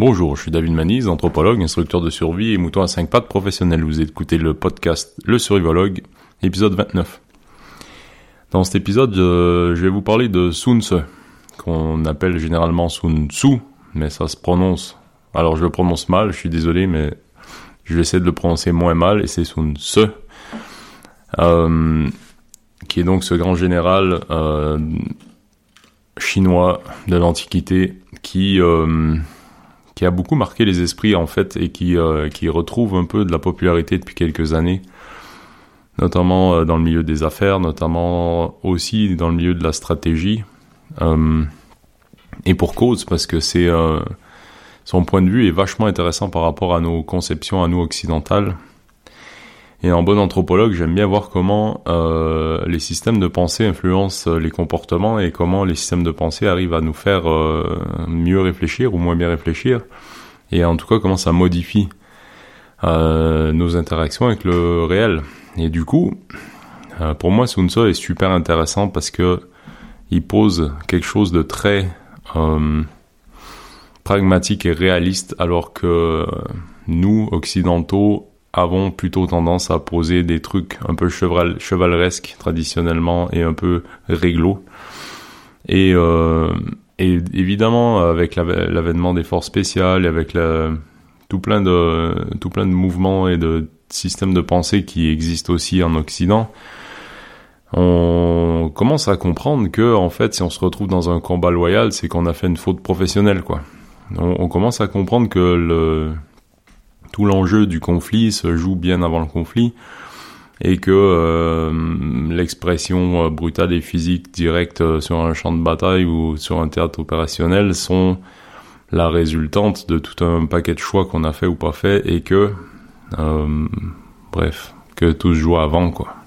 Bonjour, je suis David Manise, anthropologue, instructeur de survie et mouton à 5 pattes professionnel. Vous écoutez le podcast Le Survivologue, épisode 29. Dans cet épisode, euh, je vais vous parler de Sun Tzu, qu'on appelle généralement Sun Tzu, mais ça se prononce. Alors je le prononce mal, je suis désolé, mais je vais essayer de le prononcer moins mal, et c'est Sun Tzu. Euh, qui est donc ce grand général euh, chinois de l'Antiquité qui qui a beaucoup marqué les esprits en fait et qui euh, qui retrouve un peu de la popularité depuis quelques années, notamment euh, dans le milieu des affaires, notamment aussi dans le milieu de la stratégie. Euh, et pour cause parce que c'est son point de vue est vachement intéressant par rapport à nos conceptions à nous occidentales et en bon anthropologue, j'aime bien voir comment euh, les systèmes de pensée influencent les comportements et comment les systèmes de pensée arrivent à nous faire euh, mieux réfléchir ou moins bien réfléchir. Et en tout cas, comment ça modifie euh, nos interactions avec le réel. Et du coup, euh, pour moi, Sun Tzu est super intéressant parce que il pose quelque chose de très euh, pragmatique et réaliste, alors que nous, occidentaux, avons plutôt tendance à poser des trucs un peu cheval, chevaleresques traditionnellement et un peu réglo. Et, euh, évidemment, avec l'avènement des forces spéciales, avec tout plein de tout plein de mouvements et de systèmes de pensée qui existent aussi en Occident, on commence à comprendre que en fait, si on se retrouve dans un combat loyal, c'est qu'on a fait une faute professionnelle, quoi. On commence à comprendre que le tout l'enjeu du conflit se joue bien avant le conflit et que euh, l'expression euh, brutale et physique directe euh, sur un champ de bataille ou sur un théâtre opérationnel sont la résultante de tout un paquet de choix qu'on a fait ou pas fait et que bref que tout se joue avant quoi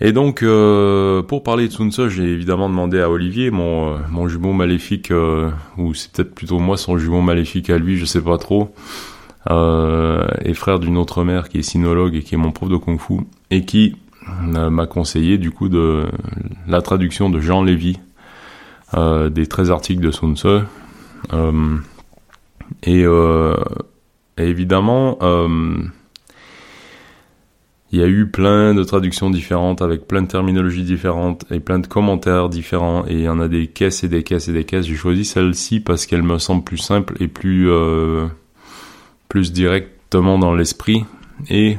et donc, euh, pour parler de Sun Tzu, j'ai évidemment demandé à Olivier, mon, euh, mon jumeau maléfique, euh, ou c'est peut-être plutôt moi son jumeau maléfique à lui, je sais pas trop, euh, et frère d'une autre mère qui est sinologue et qui est mon prof de kung fu, et qui m'a conseillé du coup de la traduction de Jean Lévy des 13 articles de Sun Tzu. et, et, évidemment, il y a eu plein de traductions différentes avec plein de terminologies différentes et plein de commentaires différents et il y en a des caisses et des caisses et des caisses. J'ai choisi celle-ci parce qu'elle me semble plus simple et plus euh, plus directement dans l'esprit et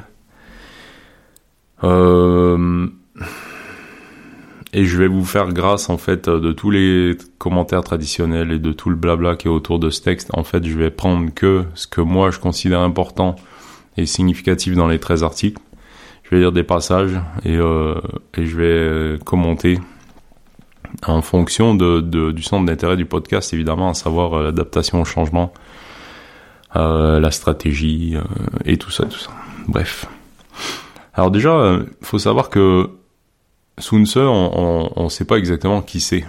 euh, et je vais vous faire grâce en fait de tous les commentaires traditionnels et de tout le blabla qui est autour de ce texte. En fait, je vais prendre que ce que moi je considère important et significatif dans les 13 articles je vais lire des passages et, euh, je vais commenter en fonction de, du centre d'intérêt du podcast, évidemment, à savoir euh, l'adaptation au changement, euh, la stratégie euh, et tout ça, tout ça. Bref. Alors déjà, il euh, faut savoir que Sun Tzu, on ne sait pas exactement qui c'est.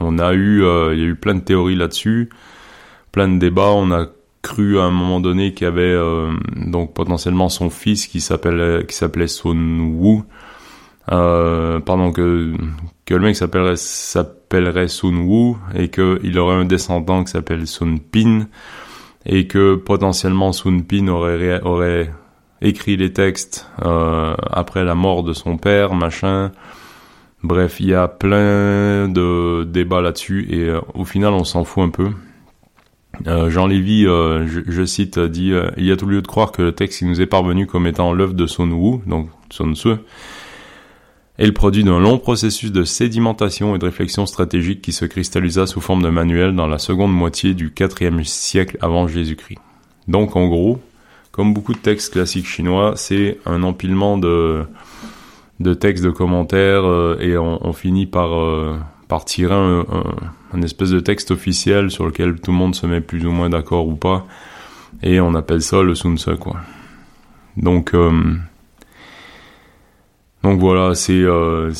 On a eu, il y a eu plein de théories là-dessus, plein de débats. On a cru à un moment donné qu'il y avait euh, donc potentiellement son fils qui s'appelait qui s'appelait Sun Wu. Euh, pardon que que le mec s'appellerait Sun Wu et que il aurait un descendant qui s'appelle Sun Pin et que potentiellement Sun Pin aurait aurait écrit les textes euh, après la mort de son père machin. Bref il y a plein de débats là-dessus et au final on s'en fout un peu euh, Jean Lévy, euh, je, cite, dit euh, Il y a tout lieu de croire que le texte qui nous est parvenu comme étant l'œuvre de Sun Wu, donc Sun Tzu, est le produit d'un long processus de sédimentation et de réflexion stratégique qui se cristallisa sous forme de manuel dans la seconde moitié du IVe siècle avant Jésus-Christ. Donc en gros, comme beaucoup de textes classiques chinois, c'est un empilement de, textes, de commentaires, et on, finit par, par tirer un, un espèce de texte officiel sur lequel tout le monde se met plus ou moins d'accord ou pas, et on appelle ça le Sun quoi. Donc, euh, donc voilà, c'est euh,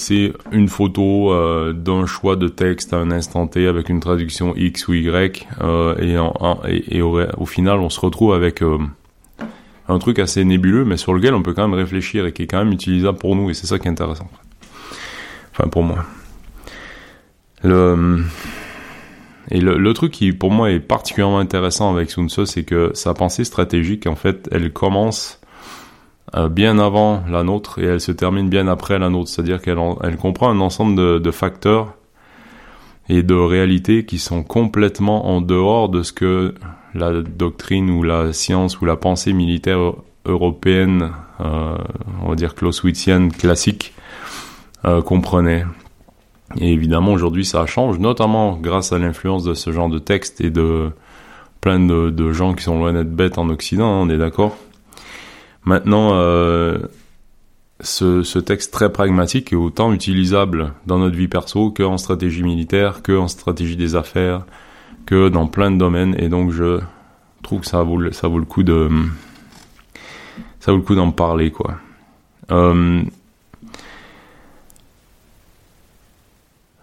une photo euh, d'un choix de texte à un instant T avec une traduction X ou Y, euh, et, au, final, on se retrouve avec un truc assez nébuleux, mais sur lequel on peut quand même réfléchir et qui est quand même utilisable pour nous, et c'est ça qui est intéressant. Enfin, pour moi. Et le, truc qui pour moi est particulièrement intéressant avec Sun Tzu, c'est que sa pensée stratégique, en fait, elle commence euh, bien avant la nôtre et elle se termine bien après la nôtre. C'est-à-dire qu'elle elle comprend un ensemble de, de, facteurs et de réalités qui sont complètement en dehors de ce que la doctrine ou la science ou la pensée militaire européenne, euh, on va dire clausewitzienne classique, euh, comprenait. Et évidemment, aujourd'hui, ça change, notamment grâce à l'influence de ce genre de texte et de plein de, gens qui sont loin d'être bêtes en Occident, hein, on est d'accord. Maintenant, euh, ce, texte très pragmatique est autant utilisable dans notre vie perso qu'en stratégie militaire, qu'en stratégie des affaires, que dans plein de domaines. Et donc, je trouve que ça vaut, ça vaut le coup de, ça vaut le coup d'en parler, quoi. Euh,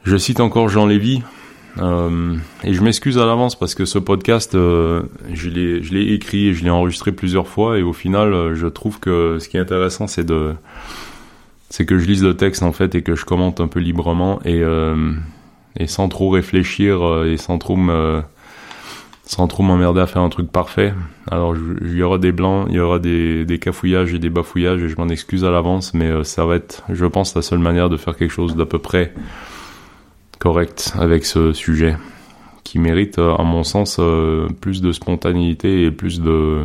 Je cite encore Jean Lévy, euh, et je m'excuse à l'avance parce que ce podcast, euh, je l'ai écrit et je l'ai enregistré plusieurs fois, et au final, euh, je trouve que ce qui est intéressant, c'est de c'est que je lise le texte en fait et que je commente un peu librement et, euh, et sans trop réfléchir euh, et sans trop me sans trop m'emmerder à faire un truc parfait. Alors il y aura des blancs, il y aura des, des cafouillages et des bafouillages et je m'en excuse à l'avance, mais ça va être, je pense, la seule manière de faire quelque chose d'à peu près correct avec ce sujet qui mérite, euh, à mon sens, euh, plus de spontanéité et plus de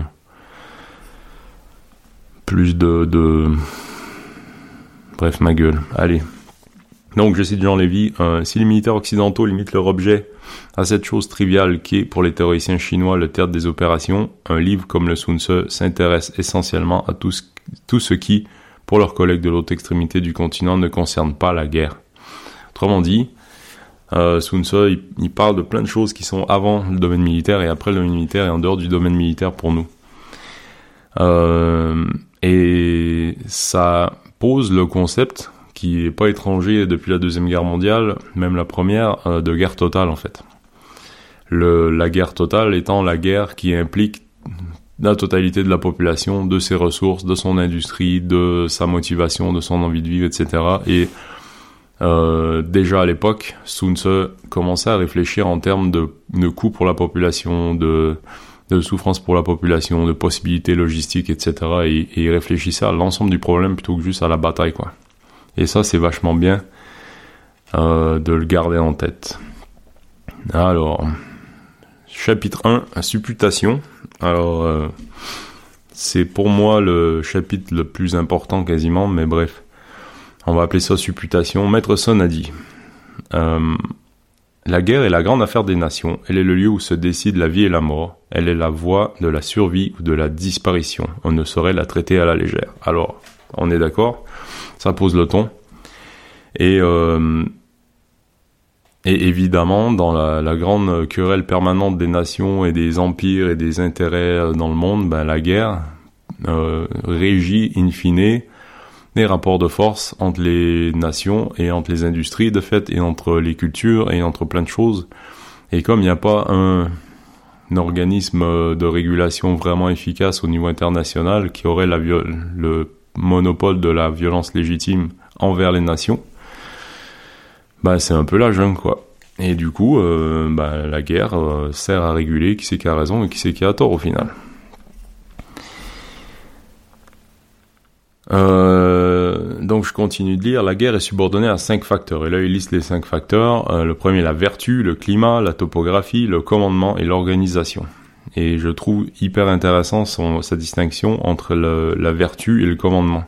plus de, de... bref ma gueule. Allez. Donc je cite Jean Lévy, euh, si les militaires occidentaux limitent leur objet à cette chose triviale qui est pour les théoriciens chinois le théâtre des opérations, un livre comme le Sun Tzu s'intéresse essentiellement à tout ce, tout ce qui, pour leurs collègues de l'autre extrémité du continent, ne concerne pas la guerre. Autrement dit, euh, Sun il, parle de plein de choses qui sont avant le domaine militaire et après le domaine militaire et en dehors du domaine militaire pour nous. Euh, et ça pose le concept qui est pas étranger depuis la deuxième guerre mondiale, même la première, euh, de guerre totale en fait. La guerre totale étant la guerre qui implique la totalité de la population, de ses ressources, de son industrie, de sa motivation, de son envie de vivre, etc. Et euh, déjà à l'époque, Sun Tzu commençait à réfléchir en termes de, de coûts pour la population, de, de souffrance pour la population, de possibilités logistiques, etc. Et, il réfléchissait à l'ensemble du problème plutôt que juste à la bataille, quoi. Et ça, c'est vachement bien euh, de le garder en tête. Alors, chapitre 1, supputation. Alors, euh, c'est pour moi le chapitre le plus important quasiment, mais bref. On va appeler ça supputation. Maître Son a dit euh, La guerre est la grande affaire des nations. Elle est le lieu où se décide la vie et la mort. Elle est la voie de la survie ou de la disparition. On ne saurait la traiter à la légère. Alors, on est d'accord? Ça pose le ton. Et, euh, évidemment, dans la, grande querelle permanente des nations et des empires et des intérêts dans le monde, ben, la guerre euh, régit in fine des rapports de force entre les nations et entre les industries de fait et entre les cultures et entre plein de choses. Et comme il n'y a pas un, organisme de régulation vraiment efficace au niveau international qui aurait le monopole de la violence légitime envers les nations, bah c'est un peu la jungle quoi. Et du coup, euh, bah, la guerre euh, sert à réguler qui c'est qui a raison et qui c'est qui a tort au final. Euh, donc je continue de lire. La guerre est subordonnée à cinq facteurs. Et là, il liste les cinq facteurs. Euh, le premier, la vertu, le climat, la topographie, le commandement et l'organisation. Et je trouve hyper intéressant sa distinction entre la vertu et le commandement.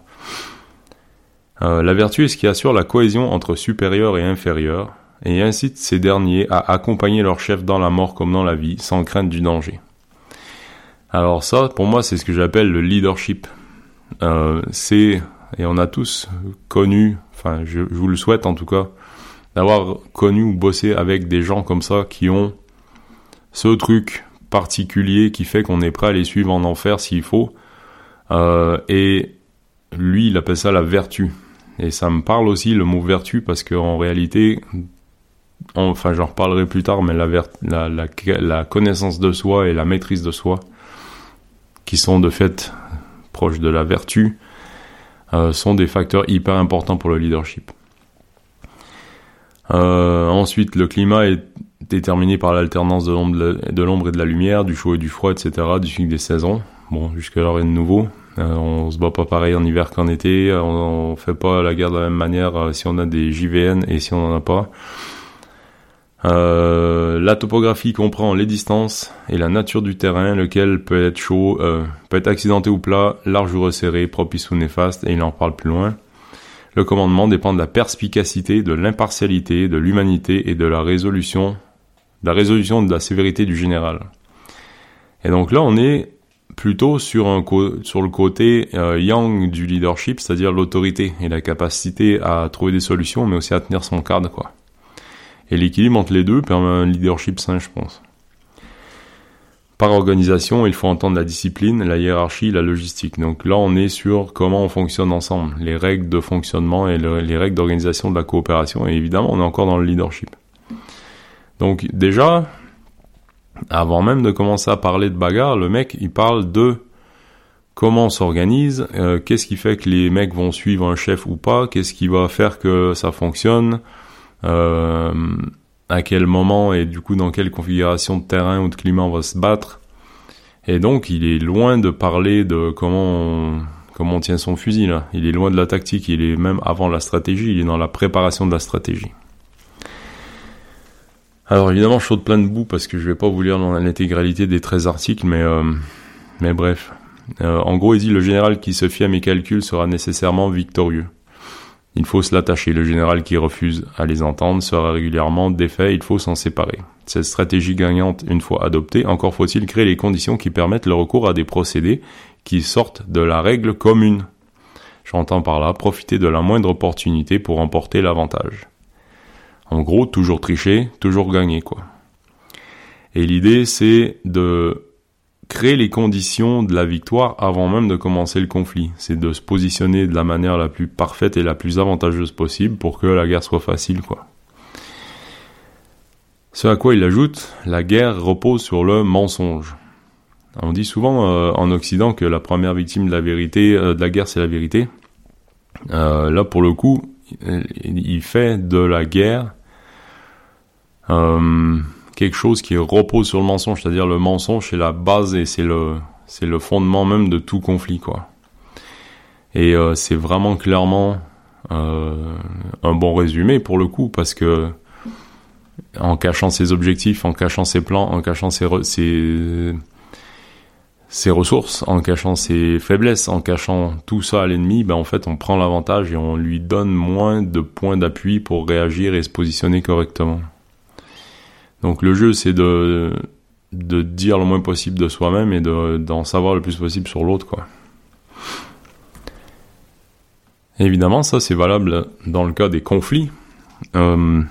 Euh, la vertu est ce qui assure la cohésion entre supérieur et inférieur et incite ces derniers à accompagner leur chef dans la mort comme dans la vie, sans crainte du danger. Alors ça, pour moi, c'est ce que j'appelle le leadership. Euh, c'est et on a tous connu, enfin je, vous le souhaite en tout cas, d'avoir connu ou bossé avec des gens comme ça qui ont ce truc particulier qui fait qu'on est prêt à les suivre en enfer s'il faut. Euh, et lui, il appelle ça la vertu. Et ça me parle aussi le mot vertu parce qu'en réalité, enfin j'en reparlerai plus tard, mais la, la, connaissance de soi et la maîtrise de soi, qui sont de fait proches de la vertu, euh, sont des facteurs hyper importants pour le leadership. Euh, ensuite, le climat est déterminé par l'alternance de l'ombre et de la lumière, du chaud et du froid, etc., du cycle des saisons. Bon, jusque-là, rien de nouveau. Euh, on se bat pas pareil en hiver qu'en été. On, on, fait pas la guerre de la même manière euh, si on a des JVN et si on en a pas. Euh, la topographie comprend les distances et la nature du terrain, lequel peut être chaud, euh, peut être accidenté ou plat, large ou resserré, propice ou néfaste, et il en parle plus loin. Le commandement dépend de la perspicacité, de l'impartialité, de l'humanité et de la résolution, de la résolution de la sévérité du général. Et donc là, on est plutôt sur, un sur le côté euh, yang du leadership, c'est-à-dire l'autorité et la capacité à trouver des solutions, mais aussi à tenir son cadre, quoi. Et l'équilibre entre les deux permet un leadership sain, je pense. Par organisation, il faut entendre la discipline, la hiérarchie, la logistique. Donc là, on est sur comment on fonctionne ensemble, les règles de fonctionnement et les règles d'organisation de la coopération. Et évidemment, on est encore dans le leadership. Donc déjà, avant même de commencer à parler de bagarre, le mec, il parle de comment on s'organise, euh, qu'est-ce qui fait que les mecs vont suivre un chef ou pas, qu'est-ce qui va faire que ça fonctionne, à quel moment et du coup dans quelle configuration de terrain ou de climat on va se battre. Et donc il est loin de parler de comment on, tient son fusil. Il est loin de la tactique, il est même avant la stratégie, il est dans la préparation de la stratégie. Alors évidemment, je saute plein de bout parce que je vais pas vous lire dans l'intégralité des 13 articles, mais euh, bref. Euh, en gros, il dit le général qui se fie à mes calculs sera nécessairement victorieux. Il faut se l'attacher. Le général qui refuse à les entendre sera régulièrement défait. Il faut s'en séparer. Cette stratégie gagnante, une fois adoptée, encore faut-il créer les conditions qui permettent le recours à des procédés qui sortent de la règle commune. J'entends par là profiter de la moindre opportunité pour emporter l'avantage. En gros, toujours tricher, toujours gagner, quoi. Et l'idée, c'est de créer les conditions de la victoire avant même de commencer le conflit. C'est de se positionner de la manière la plus parfaite et la plus avantageuse possible pour que la guerre soit facile, quoi. Ce à quoi il ajoute, la guerre repose sur le mensonge. On dit souvent euh, en Occident que la première victime de la vérité, euh, de la guerre, c'est la vérité. Euh, là, pour le coup, il fait de la guerre quelque chose qui repose sur le mensonge, c'est-à-dire le mensonge c'est la base et c'est le c'est le fondement même de tout conflit quoi. Et euh, c'est vraiment clairement euh, un bon résumé pour le coup parce que en cachant ses objectifs, en cachant ses plans, en cachant ses, ressources, en cachant ses faiblesses, en cachant tout ça à l'ennemi, ben en fait on prend l'avantage et on lui donne moins de points d'appui pour réagir et se positionner correctement. Donc le jeu, c'est de, de dire le moins possible de soi-même et d'en savoir le plus possible sur l'autre, quoi. évidemment, ça c'est valable dans le cas des conflits. Euh,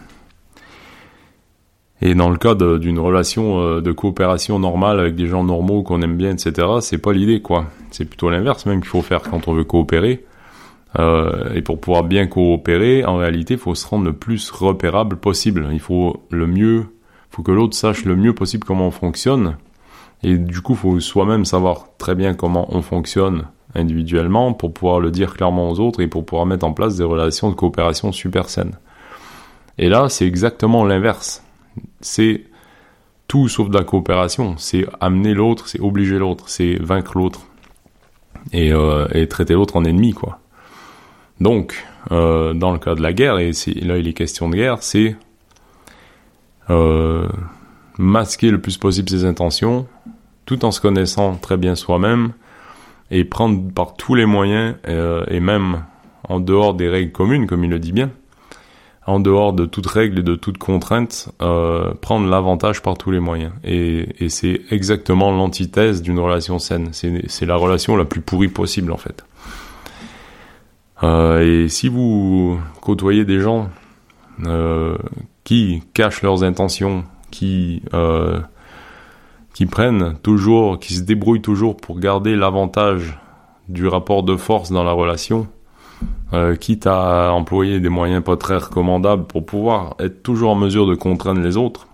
et dans le cas d'une relation euh, de coopération normale avec des gens normaux qu'on aime bien, etc., c'est pas l'idée, quoi. C'est plutôt l'inverse même qu'il faut faire quand on veut coopérer. Euh, et pour pouvoir bien coopérer, en réalité, il faut se rendre le plus repérable possible. Il faut le mieux faut que l'autre sache le mieux possible comment on fonctionne. Et du coup, faut soi-même savoir très bien comment on fonctionne individuellement pour pouvoir le dire clairement aux autres et pour pouvoir mettre en place des relations de coopération super saines. Et là, c'est exactement l'inverse. C'est tout sauf de la coopération. C'est amener l'autre, c'est obliger l'autre, c'est vaincre l'autre et, euh, traiter l'autre en ennemi, quoi. Donc, euh, dans le cas de la guerre, et là il est question de guerre, c'est euh, masquer le plus possible ses intentions, tout en se connaissant très bien soi-même, et prendre par tous les moyens, euh, et même en dehors des règles communes, comme il le dit bien, en dehors de toute règle et de toute contrainte, euh, prendre l'avantage par tous les moyens. Et, c'est exactement l'antithèse d'une relation saine. C'est la relation la plus pourrie possible, en fait. Et si vous côtoyez des gens qui cachent leurs intentions, qui euh, qui prennent toujours, qui se débrouillent toujours pour garder l'avantage du rapport de force dans la relation, euh, quitte à employer des moyens pas très recommandables pour pouvoir être toujours en mesure de contraindre les autres.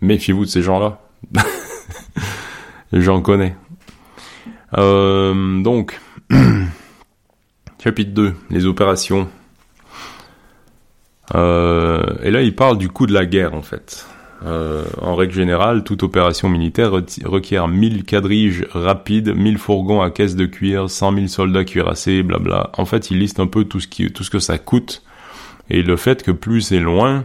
Méfiez-vous de ces gens-là. J'en connais. Euh, donc, chapitre 2, les opérations euh, et là, il parle du coup de la guerre, en fait. euh, en règle générale, toute opération militaire requiert 1000 quadriges rapides, 1000 fourgons à caisse de cuir, 100 000 soldats cuirassés, blabla. En fait, il liste un peu tout ce, qui, tout ce que ça coûte et le fait que plus c'est loin,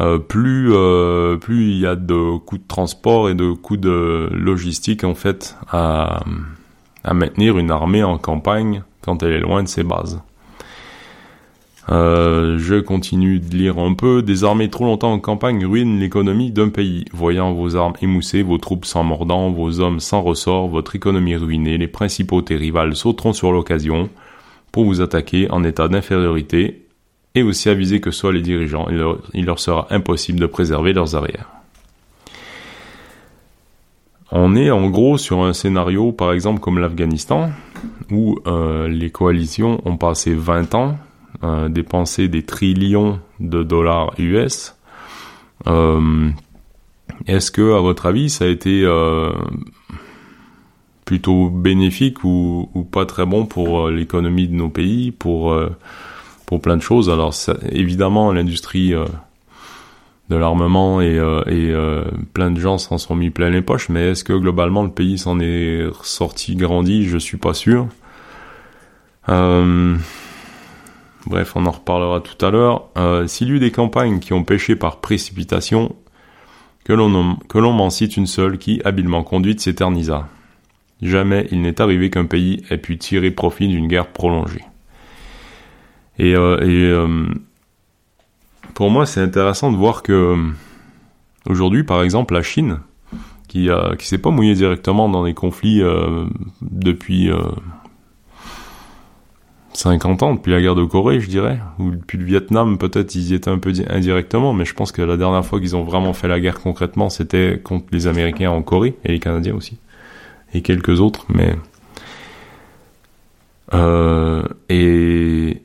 euh, plus euh, plus il y a de coûts de transport et de coûts de logistique en fait à, à maintenir une armée en campagne quand elle est loin de ses bases. Euh, je continue de lire un peu. Des armées trop longtemps en campagne ruinent l'économie d'un pays. Voyant vos armes émoussées, vos troupes sans mordant, vos hommes sans ressort, votre économie ruinée, les principautés rivales sauteront sur l'occasion pour vous attaquer en état d'infériorité et aussi aviser que soient les dirigeants, il leur, sera impossible de préserver leurs arrières. On est en gros sur un scénario, par exemple, comme l'Afghanistan, où euh, les coalitions ont passé 20 ans euh, dépenser des trillions de dollars US. Euh, est-ce que, à votre avis, ça a été euh, plutôt bénéfique ou, pas très bon pour l'économie de nos pays, pour pour plein de choses? Alors, évidemment, l'industrie de l'armement et, plein de gens s'en sont mis plein les poches, mais est-ce que globalement le pays s'en est sorti grandi? Je suis pas sûr. Bref, on en reparlera tout à l'heure. Euh, S'il y eut des campagnes qui ont péché par précipitation, que l'on m'en cite une seule qui, habilement conduite, s'éternisa. Jamais il n'est arrivé qu'un pays ait pu tirer profit d'une guerre prolongée. Et, euh, euh, pour moi, c'est intéressant de voir que aujourd'hui, par exemple, la Chine, qui, a, qui s'est pas mouillée directement dans des conflits depuis 50 ans, depuis la guerre de Corée, je dirais, ou depuis le Vietnam, peut-être ils y étaient un peu indirectement, mais je pense que la dernière fois qu'ils ont vraiment fait la guerre concrètement, c'était contre les Américains en Corée, et les Canadiens aussi, et quelques autres, mais... Euh, et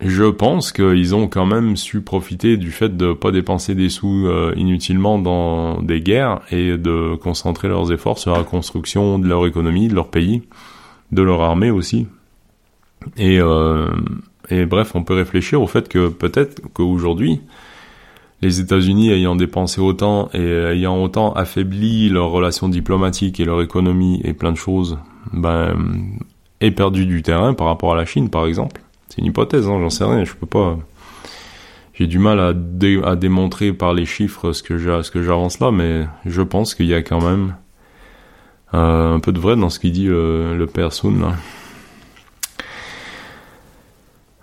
je pense qu'ils ont quand même su profiter du fait de pas dépenser des sous euh, inutilement dans des guerres et de concentrer leurs efforts sur la construction de leur économie, de leur pays, de leur armée aussi, et, euh, et bref, on peut réfléchir au fait que peut-être qu'aujourd'hui, les États-Unis ayant dépensé autant et ayant autant affaibli leurs relations diplomatiques et leur économie et plein de choses, ben, aient perdu du terrain par rapport à la Chine, par exemple. C'est une hypothèse, hein, j'en sais rien, je peux pas. J'ai du mal à, démontrer par les chiffres ce que ce que j'avance là, mais je pense qu'il y a quand même euh, un peu de vrai dans ce qu'il dit euh, le père là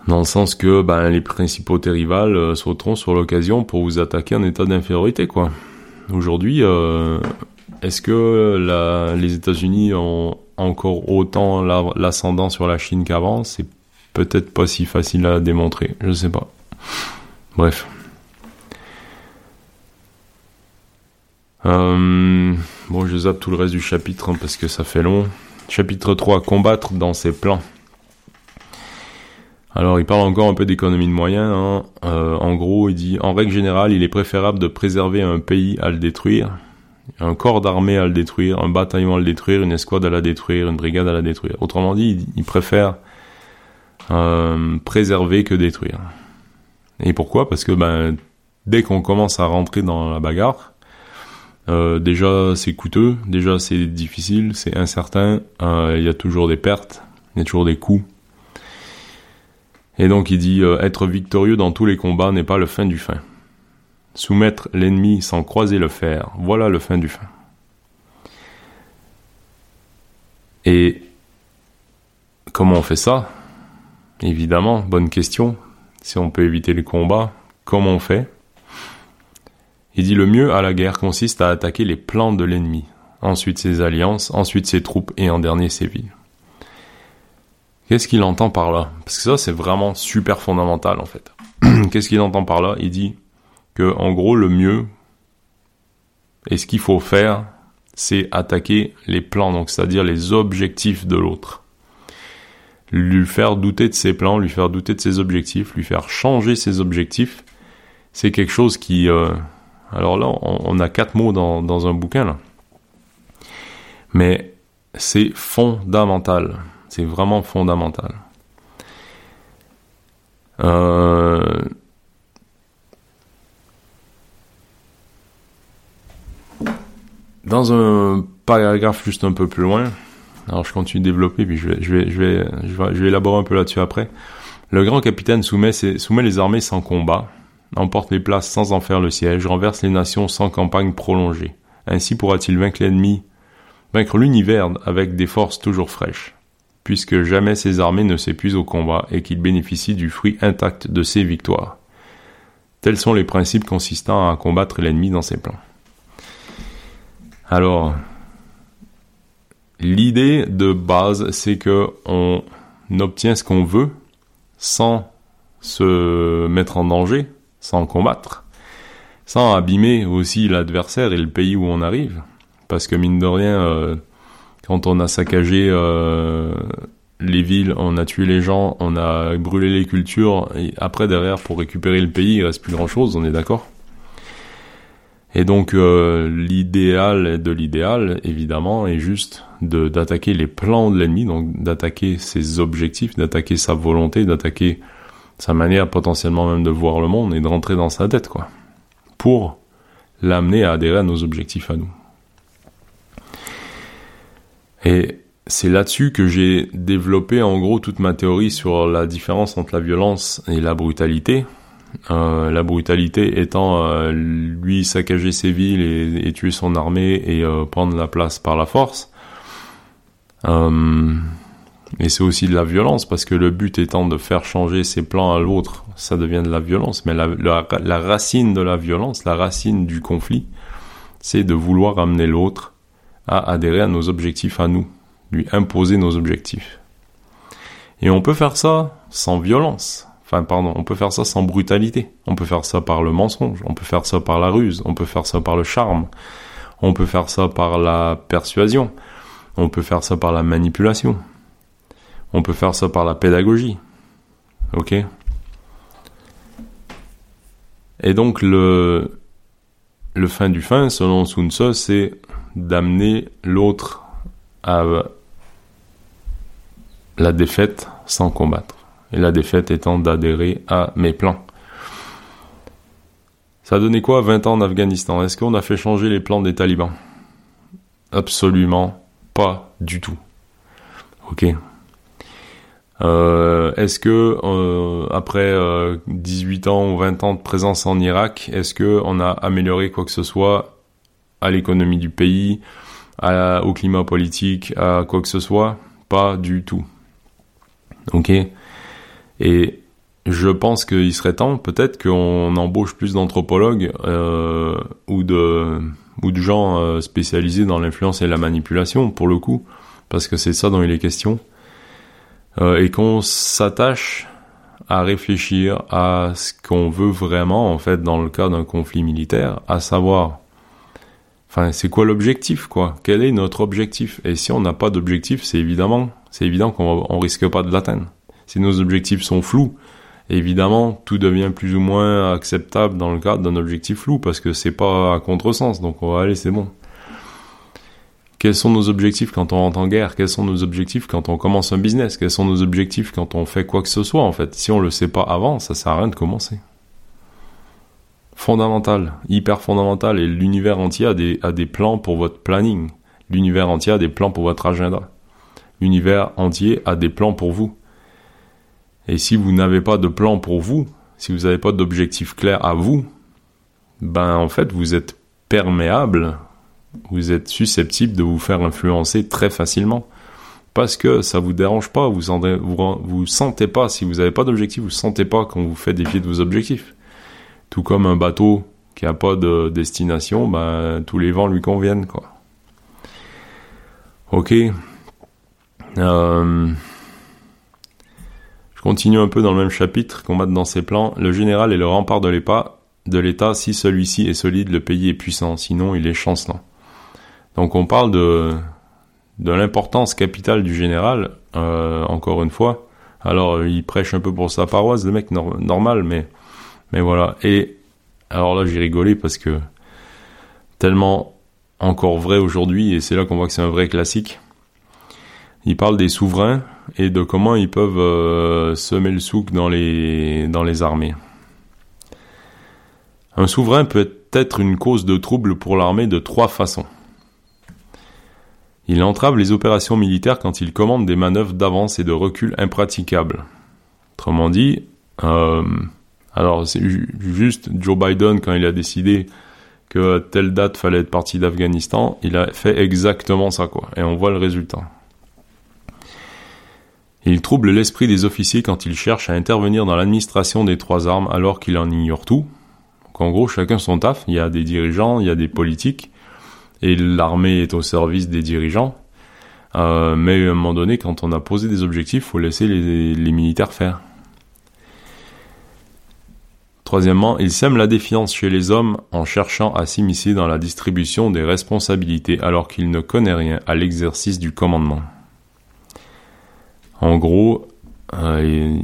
dans le sens que ben, les principautés rivales euh, sauteront sur l'occasion pour vous attaquer en état d'infériorité, quoi. Aujourd'hui, euh, est-ce que les États-Unis ont encore autant l'ascendant sur la Chine qu'avant? C'est peut-être pas si facile à démontrer, je sais pas. Bref. Euh, bon, je zappe tout le reste du chapitre hein, parce que ça fait long. Chapitre 3, combattre dans ses plans. Alors, il parle encore un peu d'économie de moyens. Hein. Euh, en gros, il dit en règle générale, il est préférable de préserver un pays à le détruire, un corps d'armée à le détruire, un bataillon à le détruire, une escouade à la détruire, une brigade à la détruire. Autrement dit, il, préfère euh, préserver que détruire. Et pourquoi? Parce que ben, dès qu'on commence à rentrer dans la bagarre, euh, déjà c'est coûteux, déjà c'est difficile, c'est incertain, il y a toujours des pertes, il y a toujours des coûts et donc il dit euh, être victorieux dans tous les combats n'est pas le fin du fin. Soumettre l'ennemi sans croiser le fer, voilà le fin du fin. Et comment on fait ça? Évidemment, bonne question. Si on peut éviter les combats, comment on fait? Il dit le mieux à la guerre consiste à attaquer les plans de l'ennemi, ensuite ses alliances, ensuite ses troupes et en dernier ses villes. Qu'est-ce qu'il entend par là? Parce que ça, c'est vraiment super fondamental en fait. Qu'est-ce qu'il entend par là? Il dit que en gros, le mieux et ce qu'il faut faire, c'est attaquer les plans, donc c'est-à-dire les objectifs de l'autre. Lui faire douter de ses plans, lui faire douter de ses objectifs, lui faire changer ses objectifs, c'est quelque chose qui... Euh, alors là, on, a quatre mots dans, dans un bouquin là. Mais c'est fondamental. C'est vraiment fondamental. Euh, dans un paragraphe juste un peu plus loin, alors je continue de développer, puis je vais, je vais, je vais, je vais, élaborer un peu là-dessus après. Le grand capitaine soumet, soumet les armées sans combat, emporte les places sans en faire le siège, renverse les nations sans campagne prolongée. Ainsi pourra-t-il vaincre l'ennemi, vaincre l'univers avec des forces toujours fraîches, puisque jamais ses armées ne s'épuisent au combat et qu'il bénéficie du fruit intact de ses victoires. Tels sont les principes consistant à combattre l'ennemi dans ses plans. Alors, l'idée de base, c'est que on obtient ce qu'on veut sans se mettre en danger, sans combattre, sans abîmer aussi l'adversaire et le pays où on arrive. Parce que mine de rien, euh, quand on a saccagé euh, les villes, on a tué les gens, on a brûlé les cultures, et après derrière pour récupérer le pays, il reste plus grand chose, on est d'accord? Et donc euh, l'idéal de l'idéal, évidemment, est juste d'attaquer les plans de l'ennemi, donc d'attaquer ses objectifs, d'attaquer sa volonté, d'attaquer sa manière potentiellement même de voir le monde et de rentrer dans sa tête, quoi, pour l'amener à adhérer à nos objectifs à nous. Et c'est là-dessus que j'ai développé en gros toute ma théorie sur la différence entre la violence et la brutalité. Euh, la brutalité étant euh, lui saccager ses villes et, tuer son armée et euh, prendre la place par la force. et c'est aussi de la violence parce que le but étant de faire changer ses plans à l'autre, ça devient de la violence. Mais la, la racine de la violence, la racine du conflit, c'est de vouloir amener l'autre à adhérer à nos objectifs à nous lui imposer nos objectifs. Et on peut faire ça sans violence. Enfin, pardon, on peut faire ça sans brutalité. On peut faire ça par le mensonge. On peut faire ça par la ruse. On peut faire ça par le charme. On peut faire ça par la persuasion. On peut faire ça par la manipulation. On peut faire ça par la pédagogie. Ok? Et donc, le, le fin du fin, selon Sun Tzu, c'est d'amener l'autre à la défaite sans combattre. Et la défaite étant d'adhérer à mes plans. Ça a donné quoi 20 ans en Afghanistan? Est-ce qu'on a fait changer les plans des talibans? Absolument pas du tout. Ok. Euh, est-ce que euh, après 18 euh, ans ou 20 ans de présence en Irak, est-ce que on a amélioré quoi que ce soit à l'économie du pays, au climat politique, à quoi que ce soit Pas du tout. Ok? Et je pense qu'il serait temps peut-être qu'on embauche plus d'anthropologues euh, ou de ou de gens euh, spécialisés dans l'influence et la manipulation pour le coup, parce que c'est ça dont il est question, euh, et qu'on s'attache à réfléchir à ce qu'on veut vraiment en fait dans le cas d'un conflit militaire, à savoir Enfin, c'est quoi l'objectif, quoi? Quel est notre objectif? Et si on n'a pas d'objectif, c'est évidemment, c'est évident qu'on on risque pas de l'atteindre. Si nos objectifs sont flous, évidemment, tout devient plus ou moins acceptable dans le cadre d'un objectif flou parce que c'est pas à contresens. Donc on va aller, c'est bon. Quels sont nos objectifs quand on rentre en guerre? Quels sont nos objectifs quand on commence un business? Quels sont nos objectifs quand on fait quoi que ce soit en fait? Si on le sait pas avant, ça sert à rien de commencer fondamental, hyper fondamental, et l'univers entier a des, plans pour votre planning. L'univers entier a des plans pour votre agenda. L'univers entier a des plans pour vous. Et si vous n'avez pas de plan pour vous, si vous n'avez pas d'objectif clair à vous, ben en fait vous êtes perméable, vous êtes susceptible de vous faire influencer très facilement. Parce que ça vous dérange pas, vous sentez, vous, sentez pas, si vous n'avez pas d'objectif, vous sentez pas qu'on vous fait défier de vos objectifs. Tout comme un bateau qui a pas de destination, ben, tous les vents lui conviennent, quoi. Ok. Euh, je continue un peu dans le même chapitre, combattre dans ses plans. Le général est le rempart de l'État. De l'État, si celui-ci est solide, le pays est puissant. Sinon, il est chancelant. Donc, on parle de de l'importance capitale du général. Euh, encore une fois. Alors, il prêche un peu pour sa paroisse, le mec normal, mais mais voilà. Et alors là, j'ai rigolé parce que tellement encore vrai aujourd'hui, et c'est là qu'on voit que c'est un vrai classique. Il parle des souverains et de comment ils peuvent euh, semer le souk dans les, dans les armées. Un souverain peut être une cause de trouble pour l'armée de trois façons. Il entrave les opérations militaires quand il commande des manœuvres d'avance et de recul impraticables. Autrement dit, euh, alors c'est juste Joe Biden quand il a décidé que telle date fallait être parti d'Afghanistan, il a fait exactement ça quoi, et on voit le résultat. Il trouble l'esprit des officiers quand il cherche à intervenir dans l'administration des trois armes alors qu'il en ignore tout. Donc en gros, chacun son taf, il y a des dirigeants, il y a des politiques, et l'armée est au service des dirigeants. Euh, mais à un moment donné, quand on a posé des objectifs, faut laisser les militaires faire. Troisièmement, il sème la défiance chez les hommes en cherchant à s'immiscer dans la distribution des responsabilités alors qu'il ne connaît rien à l'exercice du commandement. En gros, euh,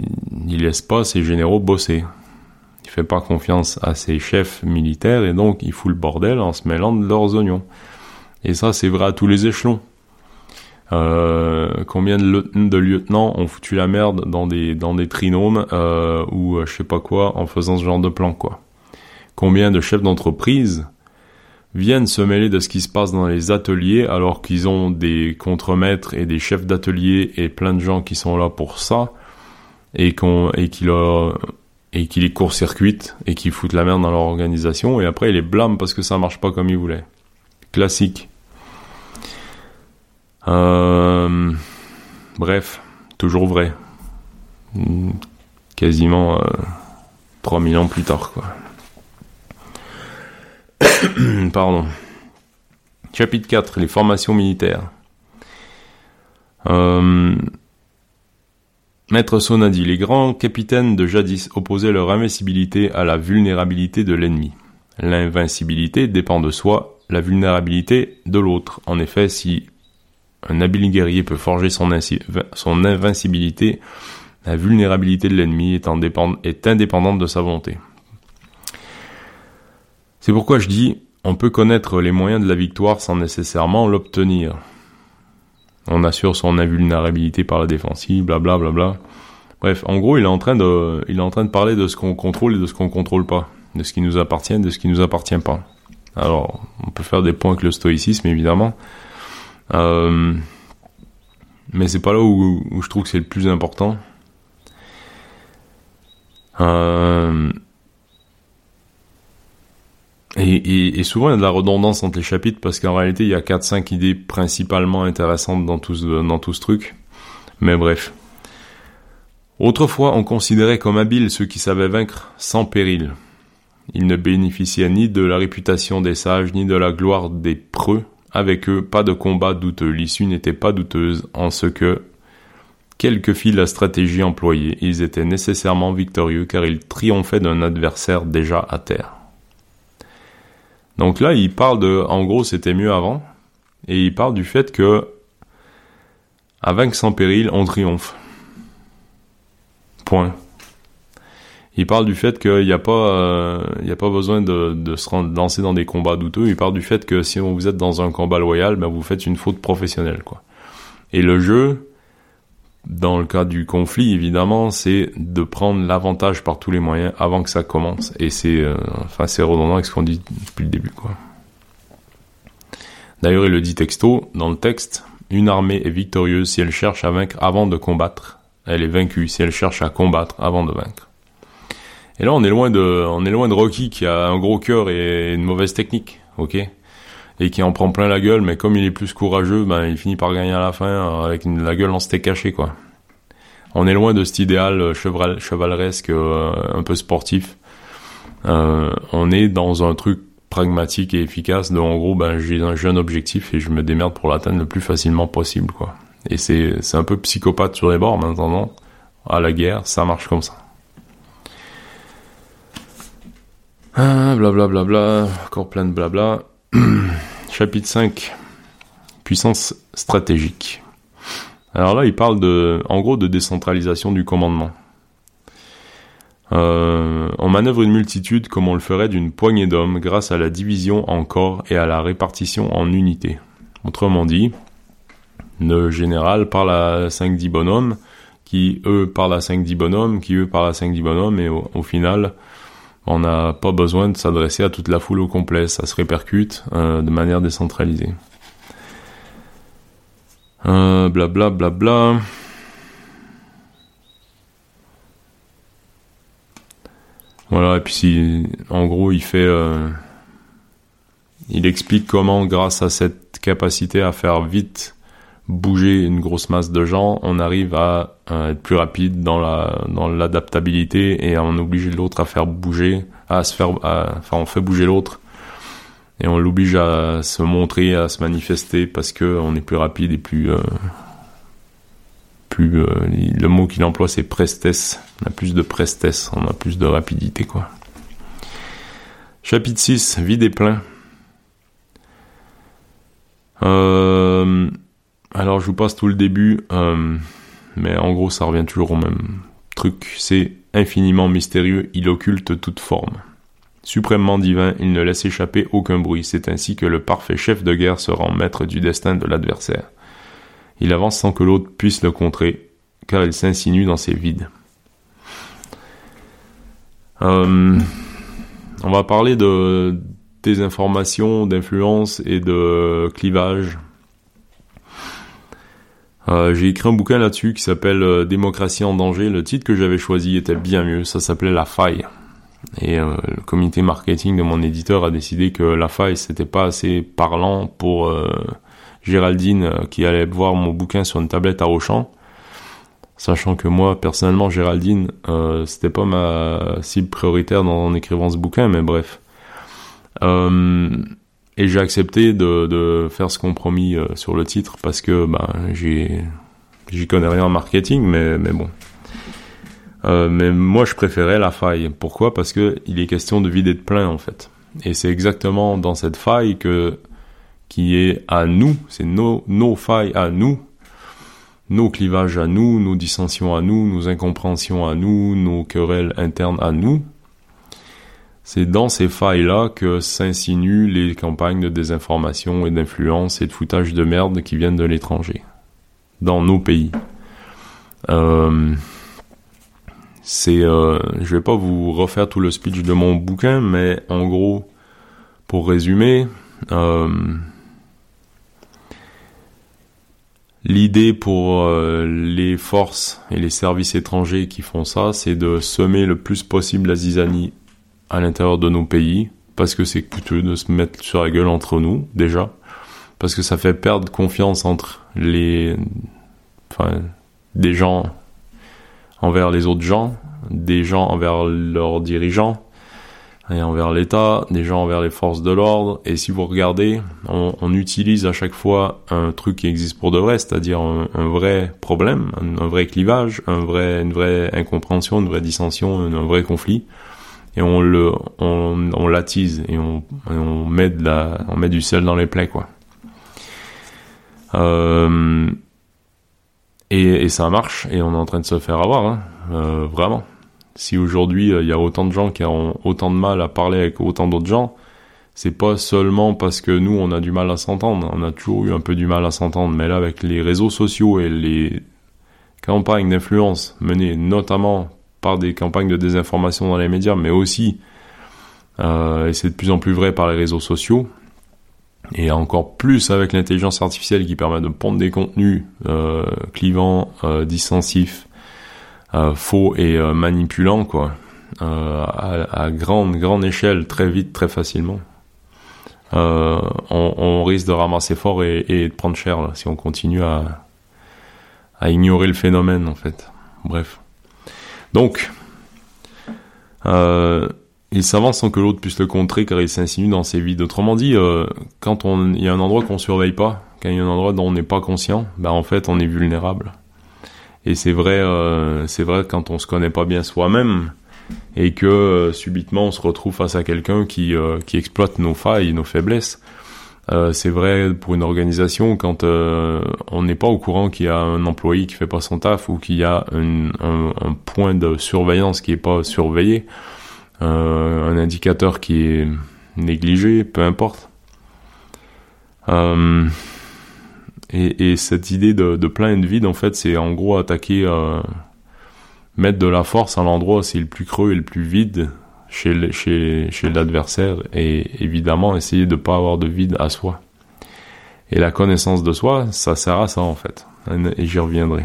il laisse pas ses généraux bosser. Il fait pas confiance à ses chefs militaires et donc il fout le bordel en se mêlant de leurs oignons. Et ça, c'est vrai à tous les échelons. Euh, combien de, lieutenants ont foutu la merde dans des dans des trinômes euh, ou euh, je sais pas quoi en faisant ce genre de plan quoi? Combien de chefs d'entreprise viennent se mêler de ce qui se passe dans les ateliers alors qu'ils ont des contremaîtres et des chefs d'atelier et plein de gens qui sont là pour ça et qu'on qui les court-circuitent et qui foutent la merde dans leur organisation et après ils les blâment parce que ça marche pas comme ils voulaient? Classique. Euh, bref, toujours vrai. Quasiment euh, 3000 ans plus tard quoi. Pardon. Chapitre 4, les formations militaires. Euh, Maître Son dit, les grands capitaines de jadis opposaient leur invincibilité à la vulnérabilité de l'ennemi. L'invincibilité dépend de soi, la vulnérabilité de l'autre. En effet, si un habile guerrier peut forger son, invincibilité, la vulnérabilité de l'ennemi est, indépendante de sa volonté. C'est pourquoi je dis, on peut connaître les moyens de la victoire sans nécessairement l'obtenir. On assure son invulnérabilité par la défensive, blablabla. Bla, bla. Bref, en gros, il est en train de, parler de ce qu'on contrôle et de ce qu'on contrôle pas, de ce qui nous appartient, et de ce qui nous appartient pas. Alors, on peut faire des points avec le stoïcisme, évidemment. Euh, mais c'est pas là où, je trouve que c'est le plus important. Euh, et, souvent, il y a de la redondance entre les chapitres parce qu'en réalité, il y a 4-5 idées principalement intéressantes dans tout, dans tout ce truc. Mais bref. Autrefois, on considérait comme habiles ceux qui savaient vaincre sans péril. Ils ne bénéficiaient ni de la réputation des sages, ni de la gloire des preux. Avec eux, pas de combat douteux. L'issue n'était pas douteuse en ce que, quelle que fît la stratégie employée, ils étaient nécessairement victorieux car ils triomphaient d'un adversaire déjà à terre. Donc là, il parle de, en gros, c'était mieux avant, et il parle du fait que, à vaincre sans péril, on triomphe. Point. Il parle du fait qu'il n'y a pas, euh, a pas besoin de, se lancer dans des combats douteux. Il parle du fait que si vous êtes dans un combat loyal, ben vous faites une faute professionnelle. Et le jeu, dans le cas du conflit, évidemment, c'est de prendre l'avantage par tous les moyens avant que ça commence. Et c'est, euh, enfin, c'est redondant avec ce qu'on dit depuis le début, quoi. D'ailleurs, il le dit texto, dans le texte, une armée est victorieuse si elle cherche à vaincre avant de combattre. Elle est vaincue si elle cherche à combattre avant de vaincre. Et là, on est loin de, on est loin de Rocky qui a un gros cœur et une mauvaise technique, ok? et qui en prend plein la gueule, mais comme il est plus courageux, ben il finit par gagner à la fin euh, avec la gueule en steak caché quoi. On est loin de cet idéal euh, cheval, chevaleresque, euh, un peu sportif. On est dans un truc pragmatique et efficace de en gros ben j'ai un jeune objectif et je me démerde pour l'atteindre le plus facilement possible quoi. Et c'est c'est un peu psychopathe sur les bords maintenant. À la guerre, ça marche comme ça. Ah, blablabla, bla, bla, bla, encore plein de blabla. Chapitre 5. Puissance stratégique. Alors là, il parle de, en gros, de décentralisation du commandement. Euh, on manœuvre une multitude comme on le ferait d'une poignée d'hommes grâce à la division en corps et à la répartition en unités. Autrement dit, le général parle à 5-10 bonhommes, qui eux parlent à 5-10 bonhommes, qui eux parlent à 5-10 bonhommes, et au final, on n'a pas besoin de s'adresser à toute la foule au complet, ça se répercute euh, de manière décentralisée. Euh, blabla, blabla. Voilà, et puis si, en gros, il fait, euh, il explique comment, grâce à cette capacité à faire vite bouger une grosse masse de gens, on arrive à, être plus rapide dans la dans l'adaptabilité et à en obliger l'autre à faire bouger, à se faire, enfin on fait bouger l'autre et on l'oblige à se montrer, à se manifester parce que on est plus rapide et plus euh, plus euh, le mot qu'il emploie c'est prestesse, on a plus de prestesse, on a plus de rapidité quoi. Chapitre 6, vide et plein. Euh, alors je vous passe tout le début, euh, mais en gros ça revient toujours au même truc. C'est infiniment mystérieux, il occulte toute forme. Suprêmement divin, il ne laisse échapper aucun bruit. C'est ainsi que le parfait chef de guerre se rend maître du destin de l'adversaire. Il avance sans que l'autre puisse le contrer, car il s'insinue dans ses vides. Euh, on va parler de désinformation, d'influence et de clivage euh, j'ai écrit un bouquin là-dessus qui s'appelle euh, Démocratie en danger. Le titre que j'avais choisi était bien mieux. Ça s'appelait La faille. Et euh, le comité marketing de mon éditeur a décidé que La faille c'était pas assez parlant pour Géraldine qui allait voir mon bouquin sur une tablette à Auchan. Sachant que moi personnellement Géraldine c'était pas ma cible prioritaire dans, en écrivant ce bouquin, mais bref. Et j'ai accepté de, de, faire ce compromis euh, sur le titre parce que j'ai j'y connais rien en marketing, mais, mais bon. Euh, mais moi, je préférais la faille. Pourquoi? Parce que il est question de vider de plein en fait. Et c'est exactement dans cette faille que qui est à nous, c'est nos, nos failles à nous, nos clivages à nous, nos dissensions à nous, nos incompréhensions à nous, nos querelles internes à nous, c'est dans ces failles-là que s'insinuent les campagnes de désinformation et d'influence et de foutage de merde qui viennent de l'étranger, dans nos pays. Euh, c'est, euh, je vais pas vous refaire tout le speech de mon bouquin, mais en gros, pour résumer, euh, L'idée pour les forces et les services étrangers qui font ça, c'est de semer le plus possible la zizanie à l'intérieur de nos pays, parce que c'est coûteux de se mettre sur la gueule entre nous, déjà, parce que ça fait perdre confiance entre les, enfin, des gens envers les autres gens, des gens envers leurs dirigeants, et envers l'État, des gens envers les forces de l'ordre. Et si vous regardez, on, utilise à chaque fois un truc qui existe pour de vrai, c'est-à-dire un, vrai problème, un, vrai clivage, un vrai, une vraie incompréhension, une vraie dissension, un vrai conflit et on le on, l'attise et on, on met de la on met du sel dans les plaies quoi. Euh, et, et, ça marche et on est en train de se faire avoir hein, euh, vraiment. Si aujourd'hui euh, il y a autant de gens qui ont autant de mal à parler avec autant d'autres gens c'est pas seulement parce que nous on a du mal à s'entendre. On a toujours eu un peu du mal à s'entendre. Mais là avec les réseaux sociaux et les campagnes d'influence menées notamment par des campagnes de désinformation dans les médias, mais aussi, euh, et c'est de plus en plus vrai par les réseaux sociaux, et encore plus avec l'intelligence artificielle qui permet de pondre des contenus euh, clivants, euh, distensifs, euh, faux et manipulants, quoi, à, grande, grande échelle, très vite, très facilement. On, risque de ramasser fort et, de prendre cher si on continue à ignorer le phénomène, en fait. Bref. Donc, euh, il s'avance sans que l'autre puisse le contrer car il s'insinue dans ses vides. Autrement dit, euh, quand il y a un endroit qu'on surveille pas, quand il y a un endroit dont on n'est pas conscient, ben en fait on est vulnérable. Et c'est vrai, euh, quand on se connaît pas bien soi-même et que subitement on se retrouve face à quelqu'un qui qui exploite nos failles, nos faiblesses. Euh, c'est vrai pour une organisation quand euh, on n'est pas au courant qu'il y a un employé qui fait pas son taf ou qu'il y a un, point de surveillance qui est pas surveillé, euh, un indicateur qui est négligé, peu importe. Et, et, cette idée de, de plein de vide, en fait, c'est en gros attaquer, mettre de la force à l'endroit c'est le plus creux et le plus vide chez, l'adversaire et évidemment essayer de ne pas avoir de vide à soi. Et la connaissance de soi, ça sert à ça en fait. Et j'y reviendrai.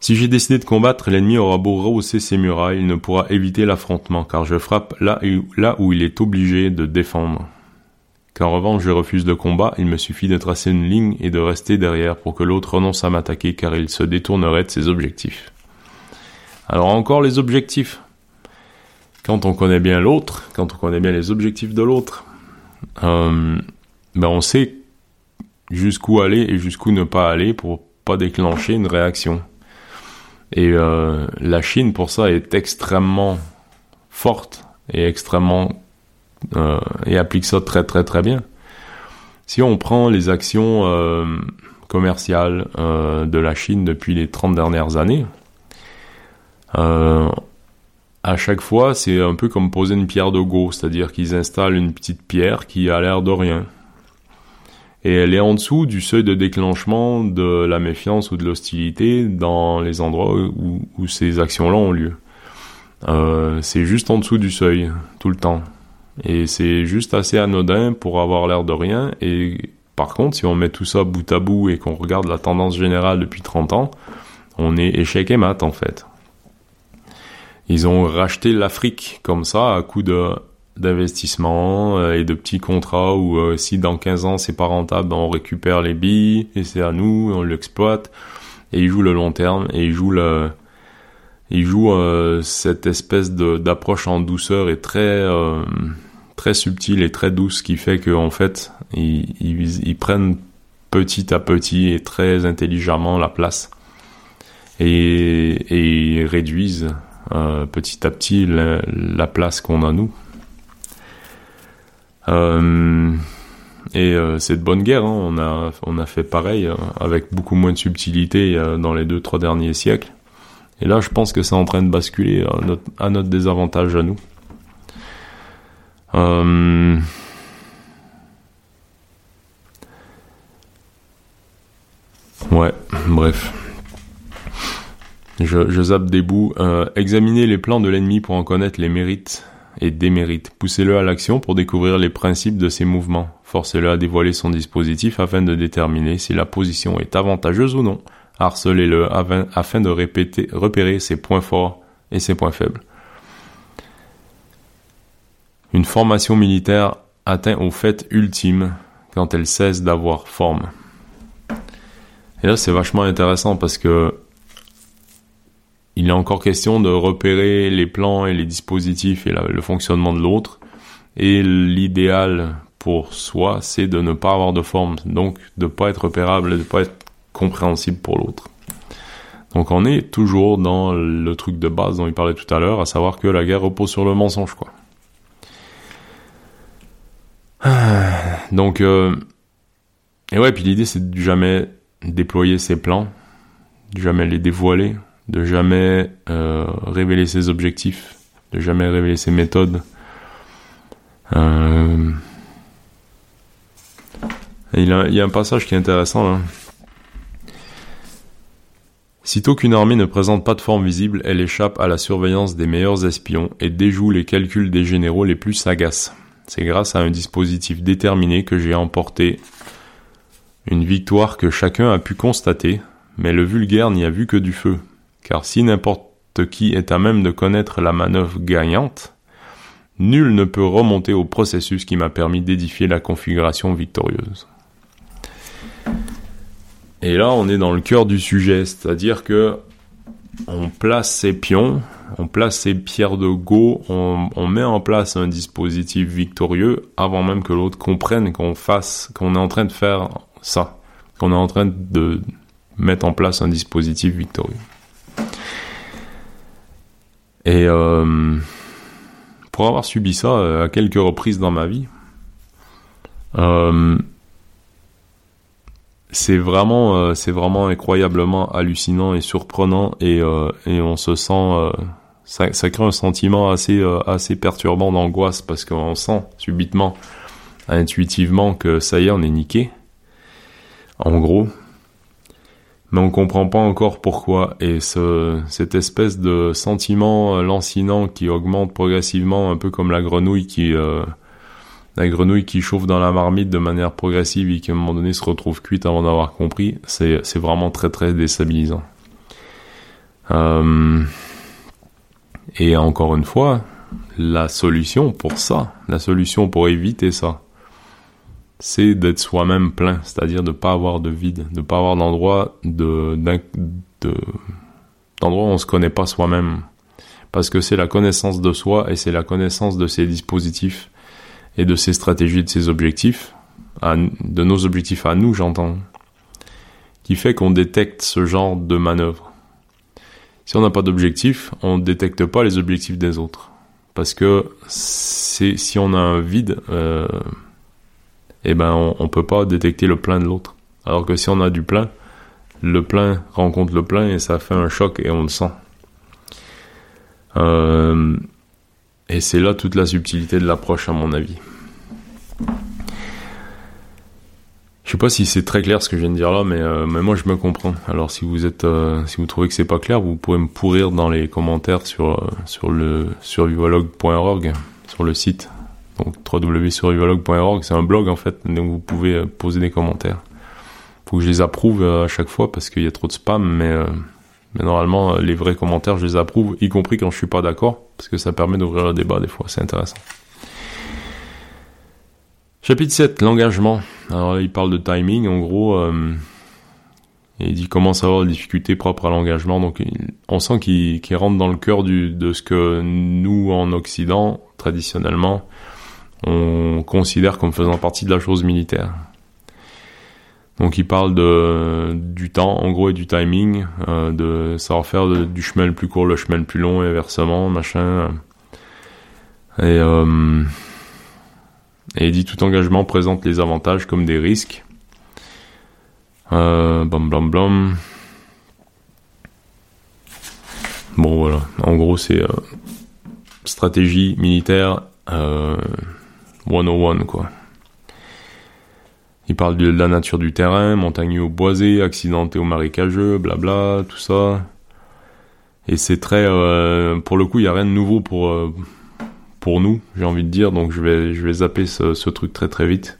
Si j'ai décidé de combattre, l'ennemi aura beau rehausser ses murailles, il ne pourra éviter l'affrontement, car je frappe là, où il est obligé de défendre. Qu'en revanche je refuse le combat, il me suffit de tracer une ligne et de rester derrière pour que l'autre renonce à m'attaquer, car il se détournerait de ses objectifs. Alors encore les objectifs. Quand on connaît bien l'autre, quand on connaît bien les objectifs de l'autre, euh, ben on sait jusqu'où aller et jusqu'où ne pas aller pour pas déclencher une réaction. Et euh, la Chine, pour ça, est extrêmement forte et extrêmement euh, et applique ça très très très bien. Si on prend les actions commerciales de la Chine depuis les 30 dernières années, à chaque fois, c'est un peu comme poser une pierre de go, c'est-à-dire qu'ils installent une petite pierre qui a l'air de rien et elle est en dessous du seuil de déclenchement de la méfiance ou de l'hostilité dans les endroits où, ces actions-là ont lieu. Euh, c'est juste en dessous du seuil, tout le temps. Et c'est juste assez anodin pour avoir l'air de rien. Et par contre, si on met tout ça bout à bout et qu'on regarde la tendance générale depuis 30 ans, on est échec et mat en fait. Ils ont racheté l'Afrique comme ça à coup de d'investissement euh, et de petits contrats où euh, si dans 15 ans c'est pas rentable, on récupère les billes et c'est à nous, on l'exploite. Et ils jouent le long terme et ils jouent ils jouent euh, cette espèce d'approche en douceur et très très subtile et très douce qui fait que en fait ils, ils, prennent petit à petit et très intelligemment la place et, et ils réduisent petit à petit la, la place qu'on a nous. Euh, et euh, c'est de bonne guerre. Hein. On a on a fait pareil euh, avec beaucoup moins de subtilité dans les deux trois derniers siècles. Et là, je pense que c'est en train de basculer à notre désavantage à nous. Ouais, bref. Je, zappe des bouts. examiner les plans de l'ennemi pour en connaître les mérites et démérite. Poussez-le à l'action pour découvrir les principes de ses mouvements. Forcez-le à dévoiler son dispositif afin de déterminer si la position est avantageuse ou non. Harcelez-le afin de repérer ses points forts et ses points faibles. Une formation militaire atteint au fait ultime quand elle cesse d'avoir forme. Et là, c'est vachement intéressant parce que il est encore question de repérer les plans et les dispositifs et le fonctionnement de l'autre. Et l'idéal pour soi, c'est de ne pas avoir de forme, donc de ne pas être repérable, de ne pas être compréhensible pour l'autre. Donc on est toujours dans le truc de base dont il parlait tout à l'heure, à savoir que la guerre repose sur le mensonge, quoi. Donc, euh, et ouais, puis l'idée c'est de jamais déployer ses plans, de jamais les dévoiler, de jamais euh, révéler ses objectifs, de jamais révéler ses méthodes. Euh, il, y a un passage qui est intéressant là. Sitôt qu'une armée ne présente pas de forme visible, elle échappe à la surveillance des meilleurs espions et déjoue les calculs des généraux les plus sagaces. C'est grâce à un dispositif déterminé que j'ai emporté une victoire que chacun a pu constater, mais le vulgaire n'y a vu que du feu car si n'importe qui est à même de connaître la manœuvre gagnante, nul ne peut remonter au processus qui m'a permis d'édifier la configuration victorieuse. Et là, on est dans le cœur du sujet, c'est-à-dire que on place ses pions, on place ses pierres de go, on, met en place un dispositif victorieux avant même que l'autre comprenne qu'on fasse, qu'on est en train de faire ça, qu'on est en train de mettre en place un dispositif victorieux. Et euh, pour avoir subi ça euh, à quelques reprises dans ma vie, euh, c'est vraiment, c'est vraiment incroyablement hallucinant et surprenant et, on se sent, ça, ça, crée un sentiment assez, assez perturbant d'angoisse parce qu'on sent subitement, intuitivement que ça y est, on est niqué. En gros, mais on comprend pas encore pourquoi. Et ce, cette espèce de sentiment euh, lancinant qui augmente progressivement, un peu comme la grenouille qui, euh, la grenouille qui chauffe dans la marmite de manière progressive et qui à un moment donné se retrouve cuite avant d'avoir compris, c'est, c'est vraiment très très déstabilisant. Euh, et encore une fois, la solution pour ça, la solution pour éviter ça, c'est d'être soi-même plein, c'est-à-dire de ne pas avoir de vide, de ne pas avoir d'endroit de, de, d'endroit où on se connaît pas soi-même. Parce que c'est la connaissance de soi et c'est la connaissance de ses dispositifs et de ses stratégies, de ses objectifs, de nos objectifs à nous, j'entends, qui fait qu'on détecte ce genre de manœuvre. Si on n'a pas d'objectif, on ne détecte pas les objectifs des autres. Parce que si on a un vide, euh, eh ben on, peut pas détecter le plein de l'autre. Alors que si on a du plein, le plein rencontre le plein et ça fait un choc et on le sent. Euh, et c'est là toute la subtilité de l'approche à mon avis. Je sais pas si c'est très clair ce que je viens de dire là, mais, euh, moi je me comprends. Alors si vous êtes, euh, si vous trouvez que c'est pas clair, vous pouvez me pourrir dans les commentaires sur sur le sur le site. Donc www.survivologue.org, c'est un blog en fait, donc vous pouvez poser des commentaires. Faut que je les approuve à chaque fois parce qu'il y a trop de spam, mais mais normalement les vrais commentaires je les approuve, y compris quand je suis pas d'accord, parce que ça permet d'ouvrir le débat des fois, c'est intéressant. Chapitre 7, l'engagement. Alors il parle de timing, en gros, euh, il dit comment savoir les difficultés propres à l'engagement. Donc on sent qu'il rentre dans le cœur de ce que nous, en Occident, traditionnellement, on considère comme faisant partie de la chose militaire. Donc il parle de du temps, en gros, et du timing, euh, de savoir faire du chemin le plus court, le chemin le plus long, et inversement, machin. Et euh, et il dit tout engagement présente les avantages comme des risques. Euh, blam blam. Bon voilà, en gros c'est euh, stratégie militaire 101 quoi. Il parle de la nature du terrain, montagneux boisé, accidenté ou marécageux, blabla, tout ça. Et c'est très, euh, pour le coup, il y a rien de nouveau pour euh, pour nous, j'ai envie de dire. Donc je vais, je vais zapper ce, truc très très vite.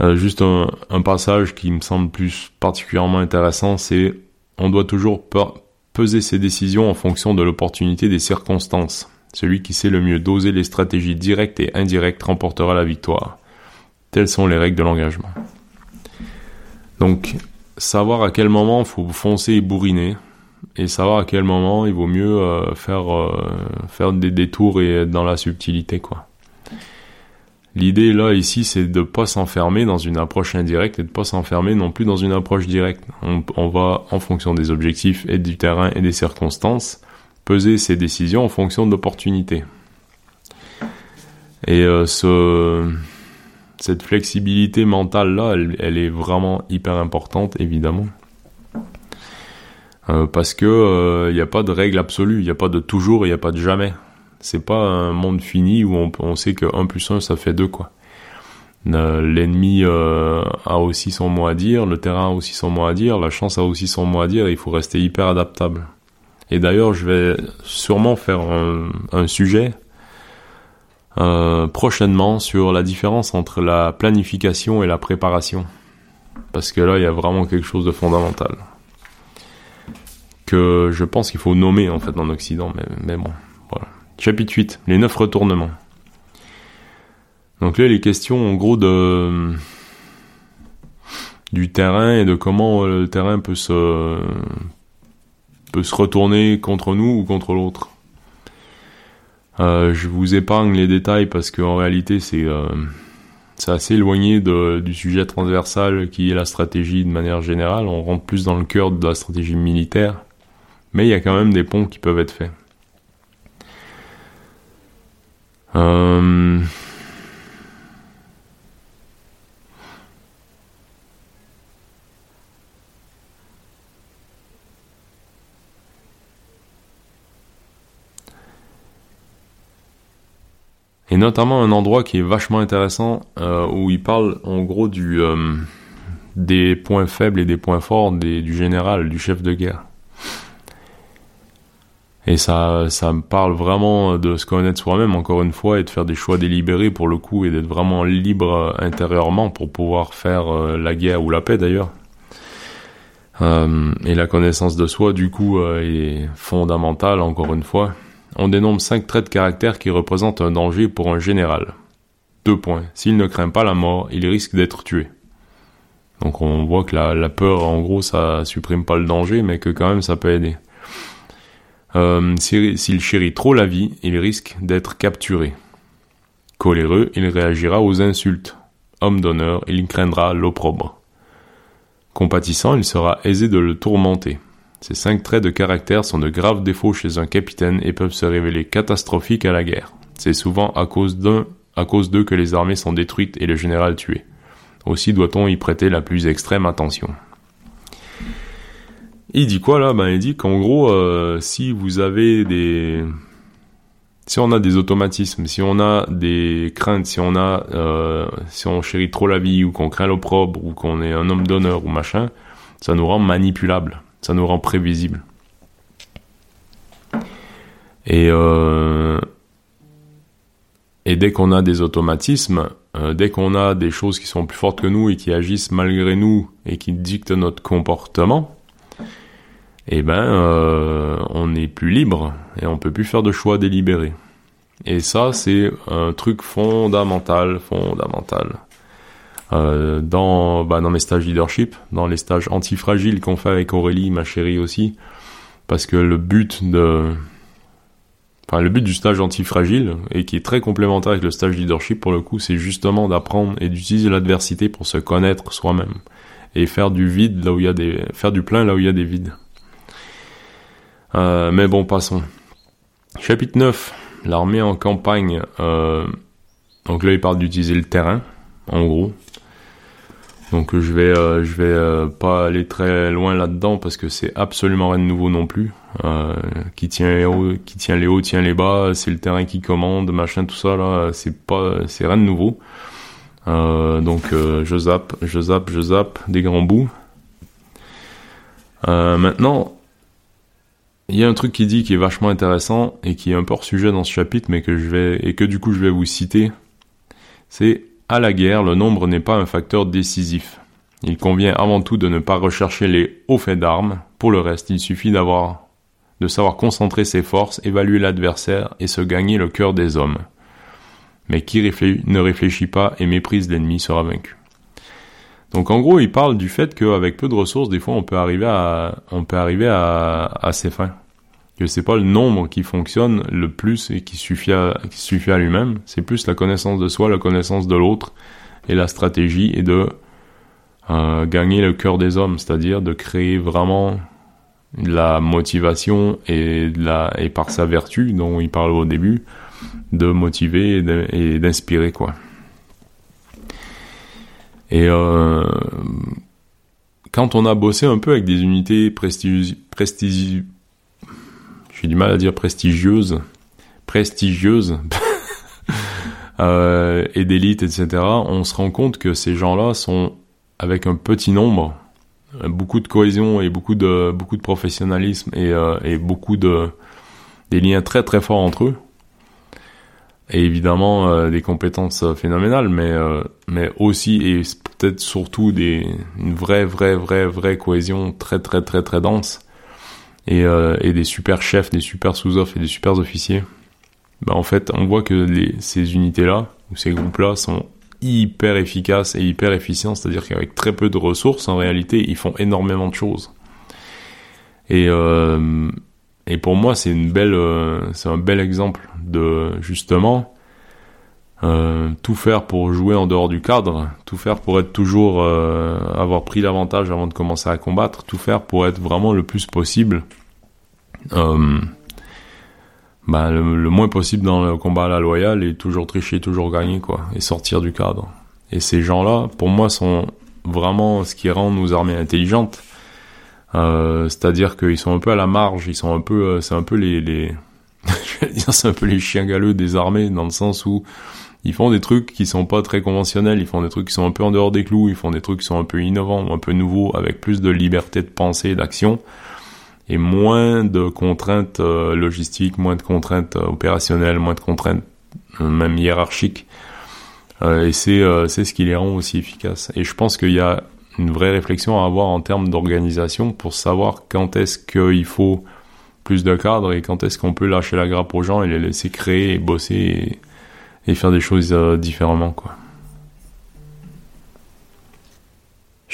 Euh, juste un, passage qui me semble plus particulièrement intéressant, c'est on doit toujours peser ses décisions en fonction de l'opportunité des circonstances. Celui qui sait le mieux doser les stratégies directes et indirectes remportera la victoire. Telles sont les règles de l'engagement. Donc, savoir à quel moment il faut foncer et bourriner, et savoir à quel moment il vaut mieux euh, faire euh, faire des détours et être dans la subtilité. L'idée là ici c'est de pas s'enfermer dans une approche indirecte et de pas s'enfermer non plus dans une approche directe. On, on, va en fonction des objectifs et du terrain et des circonstances peser ses décisions en fonction de l'opportunité. Et euh, ce cette flexibilité mentale là, elle, elle est vraiment hyper importante évidemment. Euh, parce que il euh, n'y a pas de règle absolue, il n'y a pas de toujours, il n'y a pas de jamais. C'est pas un monde fini où on, on sait que 1 plus 1 ça fait 2 quoi. Euh, l'ennemi a aussi son mot à dire, le terrain a aussi son mot à dire, la chance a aussi son mot à dire, il faut rester hyper adaptable. Et d'ailleurs, je vais sûrement faire un, sujet euh, prochainement sur la différence entre la planification et la préparation. Parce que là, il y a vraiment quelque chose de fondamental que je pense qu'il faut nommer en fait en Occident, mais, bon, voilà. Chapitre 8, les neuf retournements. Donc là, les questions en gros de du terrain et de comment le terrain peut se peut se retourner contre nous ou contre l'autre. Euh, je vous épargne les détails parce qu'en réalité c'est euh, c'est assez éloigné du sujet transversal qui est la stratégie de manière générale. On rentre plus dans le cœur de la stratégie militaire mais il y a quand même des ponts qui peuvent être faits. Euh, et notamment un endroit qui est vachement intéressant euh, où il parle en gros du euh, des points faibles et des points forts du général, du chef de guerre. Et ça, ça me parle vraiment de se connaître soi-même, encore une fois, et de faire des choix délibérés pour le coup, et d'être vraiment libre intérieurement pour pouvoir faire euh, la guerre ou la paix d'ailleurs. Euh, et la connaissance de soi, du coup, est fondamentale, encore une fois. On dénombre cinq traits de caractère qui représentent un danger pour un général. Deux points. S'il ne craint pas la mort, il risque d'être tué. Donc on voit que la, peur, en gros, ça supprime pas le danger, mais que quand même ça peut aider. Euh, S'il chérit trop la vie, il risque d'être capturé. Coléreux, il réagira aux insultes. Homme d'honneur, il craindra l'opprobre. Compatissant, il sera aisé de le tourmenter. Ces cinq traits de caractère sont de graves défauts chez un capitaine et peuvent se révéler catastrophiques à la guerre. C'est souvent à cause d'un, à cause d'eux que les armées sont détruites et le général tué. Aussi doit-on y prêter la plus extrême attention. Il dit quoi là? Ben il dit qu'en gros, euh, si vous avez des, si on a des automatismes, si on a des craintes, si on a, euh, si on chérit trop la vie ou qu'on craint l'opprobre ou qu'on est un homme d'honneur ou machin, ça nous rend manipulable, ça nous rend prévisible. Et euh, et dès qu'on a des automatismes, dès qu'on a des choses qui sont plus fortes que nous et qui agissent malgré nous et qui dictent notre comportement, eh ben, euh, on n'est plus libre et on peut plus faire de choix délibérés. Et ça, c'est un truc fondamental, fondamental. Euh, dans, bah, dans mes stages leadership, dans les stages antifragiles qu'on fait avec Aurélie, ma chérie aussi, parce que le but de, enfin le but du stage antifragile et qui est très complémentaire avec le stage leadership pour le coup, c'est justement d'apprendre et d'utiliser l'adversité pour se connaître soi-même et faire du vide là où il y a des, faire du plein là où il y a des vides. Euh, mais bon, passons. Chapitre 9. L'armée en campagne. Euh, donc là, il parle d'utiliser le terrain, en gros. Donc je vais, euh, vais pas aller très loin là-dedans parce que c'est absolument rien de nouveau non plus. qui tient les hauts, qui tient les hauts, tient les bas. C'est le terrain qui commande, machin, tout ça là. C'est pas, c'est rien de nouveau. donc je zappe, je zappe, je zappe des grands bouts. maintenant, il y a un truc qui dit qui est vachement intéressant et qui est un peu hors sujet dans ce chapitre, mais que je vais et que du coup je vais vous citer. C'est à la guerre, le nombre n'est pas un facteur décisif. Il convient avant tout de ne pas rechercher les hauts faits d'armes. Pour le reste, il suffit d'avoir de savoir concentrer ses forces, évaluer l'adversaire et se gagner le cœur des hommes. Mais qui ne réfléchit pas et méprise l'ennemi sera vaincu. Donc en gros, il parle du fait qu'avec peu de ressources, des fois, on peut arriver à, on peut arriver à, à ses fins. Que c'est pas le nombre qui fonctionne le plus et qui suffit à, qui suffit à lui-même. C'est plus la connaissance de soi, la connaissance de l'autre et la stratégie et de euh, gagner le cœur des hommes, c'est-à-dire de créer vraiment la motivation et, la, et par sa vertu dont il parle au début, de motiver et d'inspirer quoi. Et euh, quand on a bossé un peu avec des unités prestigieuses, j'ai du mal à dire prestigieuses, prestigieuses, euh, et d'élite, etc., on se rend compte que ces gens-là sont avec un petit nombre, beaucoup de cohésion et beaucoup de beaucoup de professionnalisme et, euh, beaucoup de des liens très très forts entre eux et évidemment euh, des compétences phénoménales, mais mais aussi et peut-être surtout des une vraie vraie vraie vraie cohésion très très très très dense et et des super chefs, des super sous-offres et des super officiers. Bah en fait, on voit que les, ces unités-là ou ces groupes-là sont hyper efficaces et hyper efficients, c'est-à-dire qu'avec très peu de ressources, en réalité, ils font énormément de choses. Et euh, et pour moi, c'est euh, c'est un bel exemple de justement euh, tout faire pour jouer en dehors du cadre, tout faire pour être toujours euh, avoir pris l'avantage avant de commencer à combattre, tout faire pour être vraiment le plus possible, euh, bah, le, moins possible dans le combat à la loyale et toujours tricher, toujours gagner quoi, et sortir du cadre. Et ces gens-là, pour moi, sont vraiment ce qui rend nos armées intelligentes c'est-à-dire qu'ils sont un peu à la marge, ils sont un peu, c'est un peu les, les... c'est un peu les chiens galeux des armées dans le sens où ils font des trucs qui sont pas très conventionnels, ils font des trucs qui sont un peu en dehors des clous, ils font des trucs qui sont un peu innovants, un peu nouveaux, avec plus de liberté de pensée d'action. et moins de contraintes euh, logistiques, moins de contraintes euh, opérationnelles, moins de contraintes euh, même hiérarchiques. et c'est ce qui les rend aussi efficaces. Et je pense qu'il y a une vraie réflexion à avoir en termes d'organisation pour savoir quand est-ce qu'il faut plus de cadres et quand est-ce qu'on peut lâcher la grappe aux gens et les laisser créer et bosser et, faire des choses différemment quoi.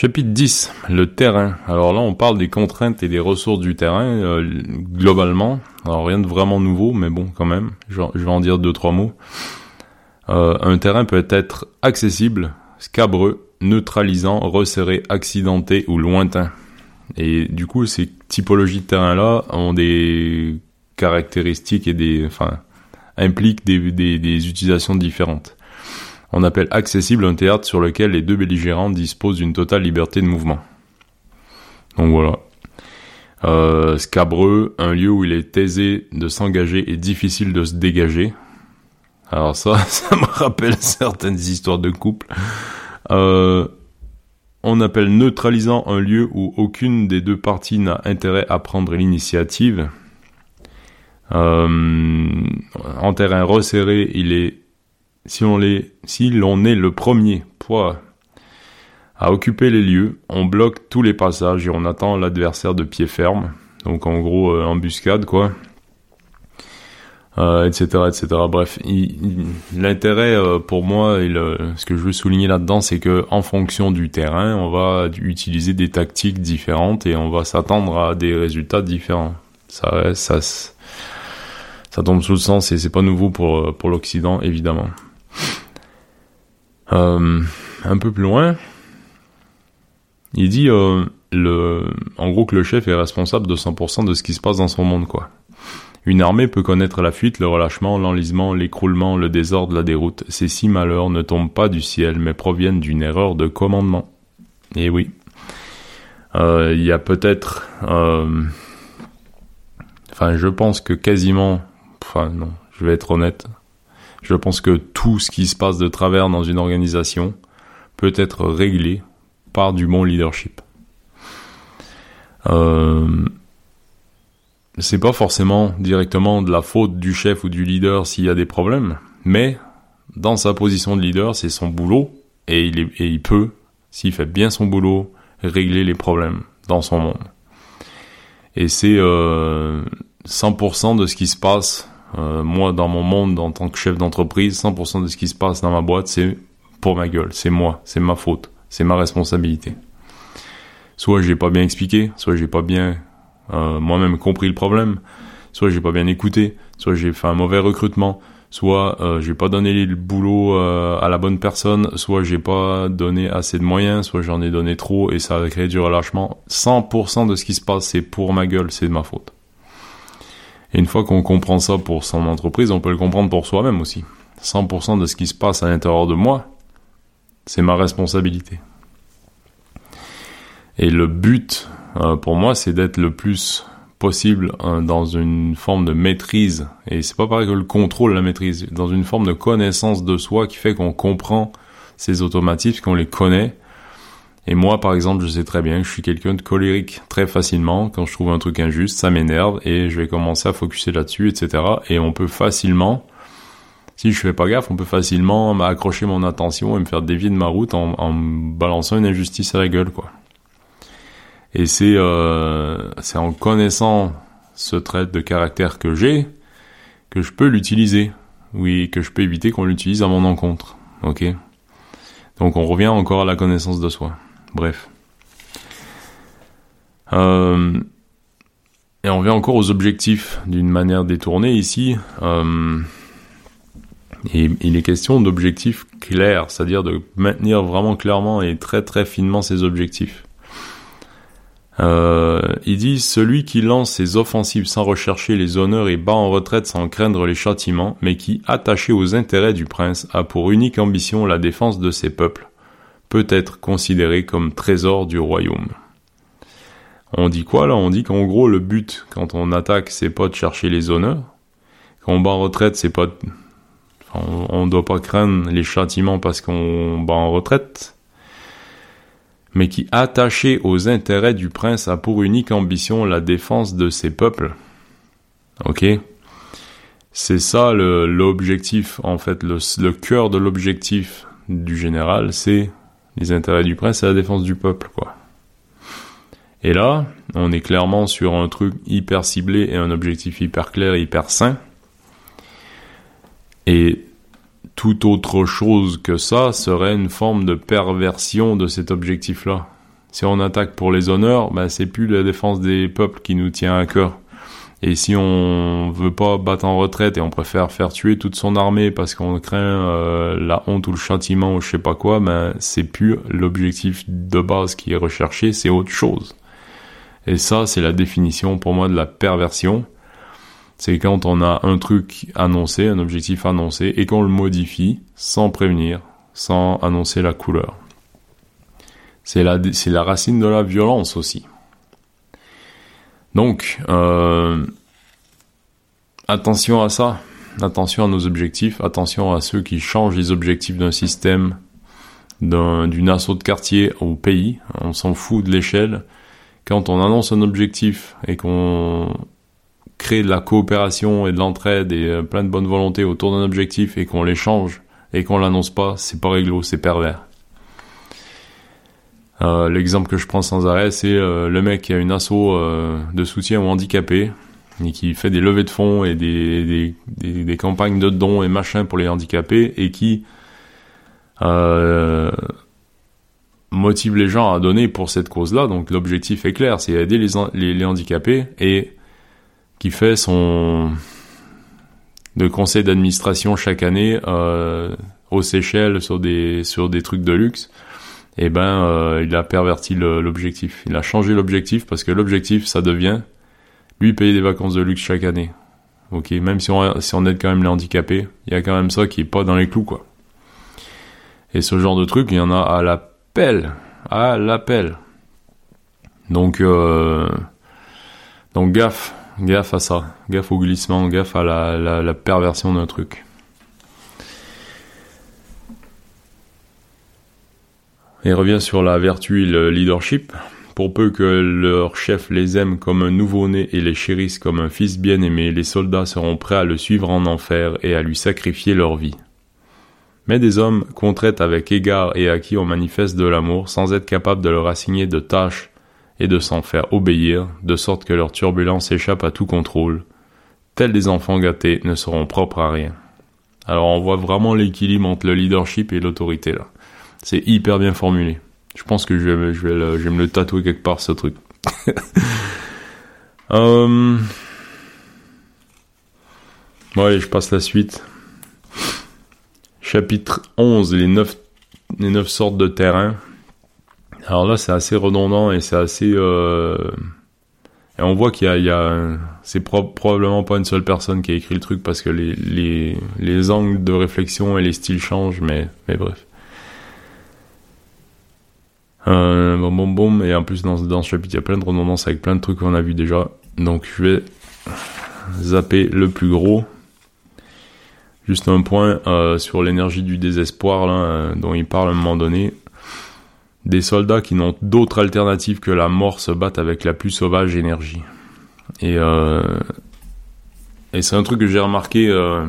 Chapitre 10, le terrain. Alors là, on parle des contraintes et des ressources du terrain, euh, globalement. Alors rien de vraiment nouveau, mais bon, quand même, je, vais en dire deux, trois mots. Euh, un terrain peut être accessible, scabreux, neutralisant, resserré, accidenté ou lointain. Et du coup, ces typologies de terrain-là ont des caractéristiques et des, enfin, des, des utilisations différentes. On appelle accessible un théâtre sur lequel les deux belligérants disposent d'une totale liberté de mouvement. Donc voilà. Euh, scabreux, un lieu où il est aisé de s'engager et difficile de se dégager. Alors ça, ça me rappelle certaines histoires de couple. Euh, on appelle neutralisant un lieu où aucune des deux parties n'a intérêt à prendre l'initiative. Euh, en terrain resserré, il est si on, l'on est le premier poids à occuper les lieux, on bloque tous les passages et on attend l'adversaire de pied ferme. Donc en gros, euh, embuscade quoi. Euh, etc etc bref l'intérêt pour moi ce que je veux souligner là-dedans c'est que en fonction du terrain on va utiliser des tactiques différentes et on va s'attendre à des résultats différents ça ça ça tombe sous le sens et c'est pas nouveau pour pour l'Occident évidemment euh, un peu plus loin, il dit euh, le, en gros que le chef est responsable de 100% de ce qui se passe dans son monde, quoi. Une armée peut connaître la fuite, le relâchement, l'enlisement, l'écroulement, le désordre, la déroute. Ces six malheurs ne tombent pas du ciel, mais proviennent d'une erreur de commandement. Et eh oui. Euh, il y a peut-être... Euh, enfin, je pense que quasiment... Enfin, non, je vais être honnête. Je pense que tout ce qui se passe de travers dans une organisation peut être réglé par du bon leadership. Euh, c'est pas forcément directement de la faute du chef ou du leader s'il y a des problèmes, mais dans sa position de leader, c'est son boulot et il, et il peut, s'il fait bien son boulot, régler les problèmes dans son monde. Et c'est euh, 100% de ce qui se passe euh, moi, dans mon monde, en tant que chef d'entreprise, 100% de ce qui se passe dans ma boîte, c'est pour ma gueule, c'est moi, c'est ma faute, c'est ma responsabilité. Soit j'ai pas bien expliqué, soit j'ai pas bien euh, moi-même compris le problème, soit j'ai pas bien écouté, soit j'ai fait un mauvais recrutement, soit euh, j'ai pas donné le boulot euh, à la bonne personne, soit j'ai pas donné assez de moyens, soit j'en ai donné trop et ça a créé du relâchement. 100% de ce qui se passe, c'est pour ma gueule, c'est de ma faute. Et une fois qu'on comprend ça pour son entreprise, on peut le comprendre pour soi-même aussi. 100% de ce qui se passe à l'intérieur de moi, c'est ma responsabilité. Et le but, euh, pour moi, c'est d'être le plus possible euh, dans une forme de maîtrise. Et c'est pas pareil que le contrôle, la maîtrise. Dans une forme de connaissance de soi qui fait qu'on comprend ces automatismes, qu'on les connaît, et moi, par exemple, je sais très bien que je suis quelqu'un de colérique très facilement. Quand je trouve un truc injuste, ça m'énerve et je vais commencer à focuser là-dessus, etc. Et on peut facilement, si je fais pas gaffe, on peut facilement m'accrocher mon attention et me faire dévier de ma route en, en balançant une injustice à la gueule, quoi. Et c'est euh, c'est en connaissant ce trait de caractère que j'ai que je peux l'utiliser. Oui, que je peux éviter qu'on l'utilise à mon encontre. Ok? Donc on revient encore à la connaissance de soi. Bref. Euh, et on revient encore aux objectifs d'une manière détournée ici. Euh, il est question d'objectifs clairs, c'est-à-dire de maintenir vraiment clairement et très très finement ses objectifs. Euh, il dit celui qui lance ses offensives sans rechercher les honneurs et bat en retraite sans craindre les châtiments, mais qui, attaché aux intérêts du prince, a pour unique ambition la défense de ses peuples, peut être considéré comme trésor du royaume. On dit quoi là? On dit qu'en gros le but quand on attaque c'est pas de chercher les honneurs. Quand on bat en retraite c'est pas on, ne doit pas craindre les châtiments parce qu'on bat en retraite. mais qui, attaché aux intérêts du prince, a pour unique ambition la défense de ses peuples. Ok? C'est ça l'objectif, en fait, le cœur de l'objectif du général, c'est les intérêts du prince et la défense du peuple, quoi. Et là, on est clairement sur un truc hyper ciblé et un objectif hyper clair, hyper sain. Et toute autre chose que ça serait une forme de perversion de cet objectif-là. Si on attaque pour les honneurs, ben c'est plus la défense des peuples qui nous tient à cœur. Et si on veut pas battre en retraite et on préfère faire tuer toute son armée parce qu'on craint euh, la honte ou le châtiment ou je sais pas quoi, ben c'est plus l'objectif de base qui est recherché, c'est autre chose. Et ça, c'est la définition pour moi de la perversion. C'est quand on a un truc annoncé, un objectif annoncé, et qu'on le modifie sans prévenir, sans annoncer la couleur. C'est la, c'est la racine de la violence aussi. Donc, euh, attention à ça, attention à nos objectifs, attention à ceux qui changent les objectifs d'un système, d'une assaut de quartier au pays. On s'en fout de l'échelle. Quand on annonce un objectif et qu'on crée de la coopération et de l'entraide et euh, plein de bonne volonté autour d'un objectif et qu'on les change et qu'on l'annonce pas, c'est pas réglo, c'est pervers. Euh, l'exemple que je prends sans arrêt, c'est euh, le mec qui a une asso euh, de soutien aux handicapés et qui fait des levées de fonds et des, campagnes de dons et machin pour les handicapés et qui motive les gens à donner pour cette cause-là. Donc l'objectif est clair, c'est aider les, handicapés et qui fait son de conseil d'administration chaque année aux Seychelles sur des trucs de luxe eh ben euh, il a perverti l'objectif. Il a changé l'objectif parce que l'objectif ça devient lui payer des vacances de luxe chaque année. Ok, même si on, si on aide quand même les handicapés, il y a quand même ça qui est pas dans les clous quoi. Et ce genre de truc, il y en a à l'appel, à l'appel. Donc euh, donc gaffe, gaffe à ça, gaffe au glissement, gaffe à la, la, la perversion d'un truc. Il revient sur la vertu et le leadership. Pour peu que leur chef les aime comme un nouveau-né et les chérisse comme un fils bien-aimé, les soldats seront prêts à le suivre en enfer et à lui sacrifier leur vie. Mais des hommes qu'on traite avec égard et à qui on manifeste de l'amour sans être capable de leur assigner de tâches et de s'en faire obéir, de sorte que leur turbulence échappe à tout contrôle, tels des enfants gâtés ne seront propres à rien. Alors on voit vraiment l'équilibre entre le leadership et l'autorité là. C'est hyper bien formulé. Je pense que je vais, je vais, me le tatouer quelque part, ce truc. euh... Ouais, je passe la suite. Chapitre 11, les 9, les 9 sortes de terrain. Alors là, c'est assez redondant et c'est assez... Euh... Et on voit qu'il y a... Il y a c'est probablement pas une seule personne qui a écrit le truc parce que les, les, les angles de réflexion et les styles changent, mais, mais bref. Euh, bon, bon, bon, et en plus dans, ce chapitre, il y a plein de redondances avec plein de trucs qu'on a vu déjà. Donc je vais zapper le plus gros. Juste un point euh, sur l'énergie du désespoir là, euh, dont il parle à un moment donné. Des soldats qui n'ont d'autre alternative que la mort se battent avec la plus sauvage énergie. Et, euh, et c'est un truc que j'ai remarqué. Euh,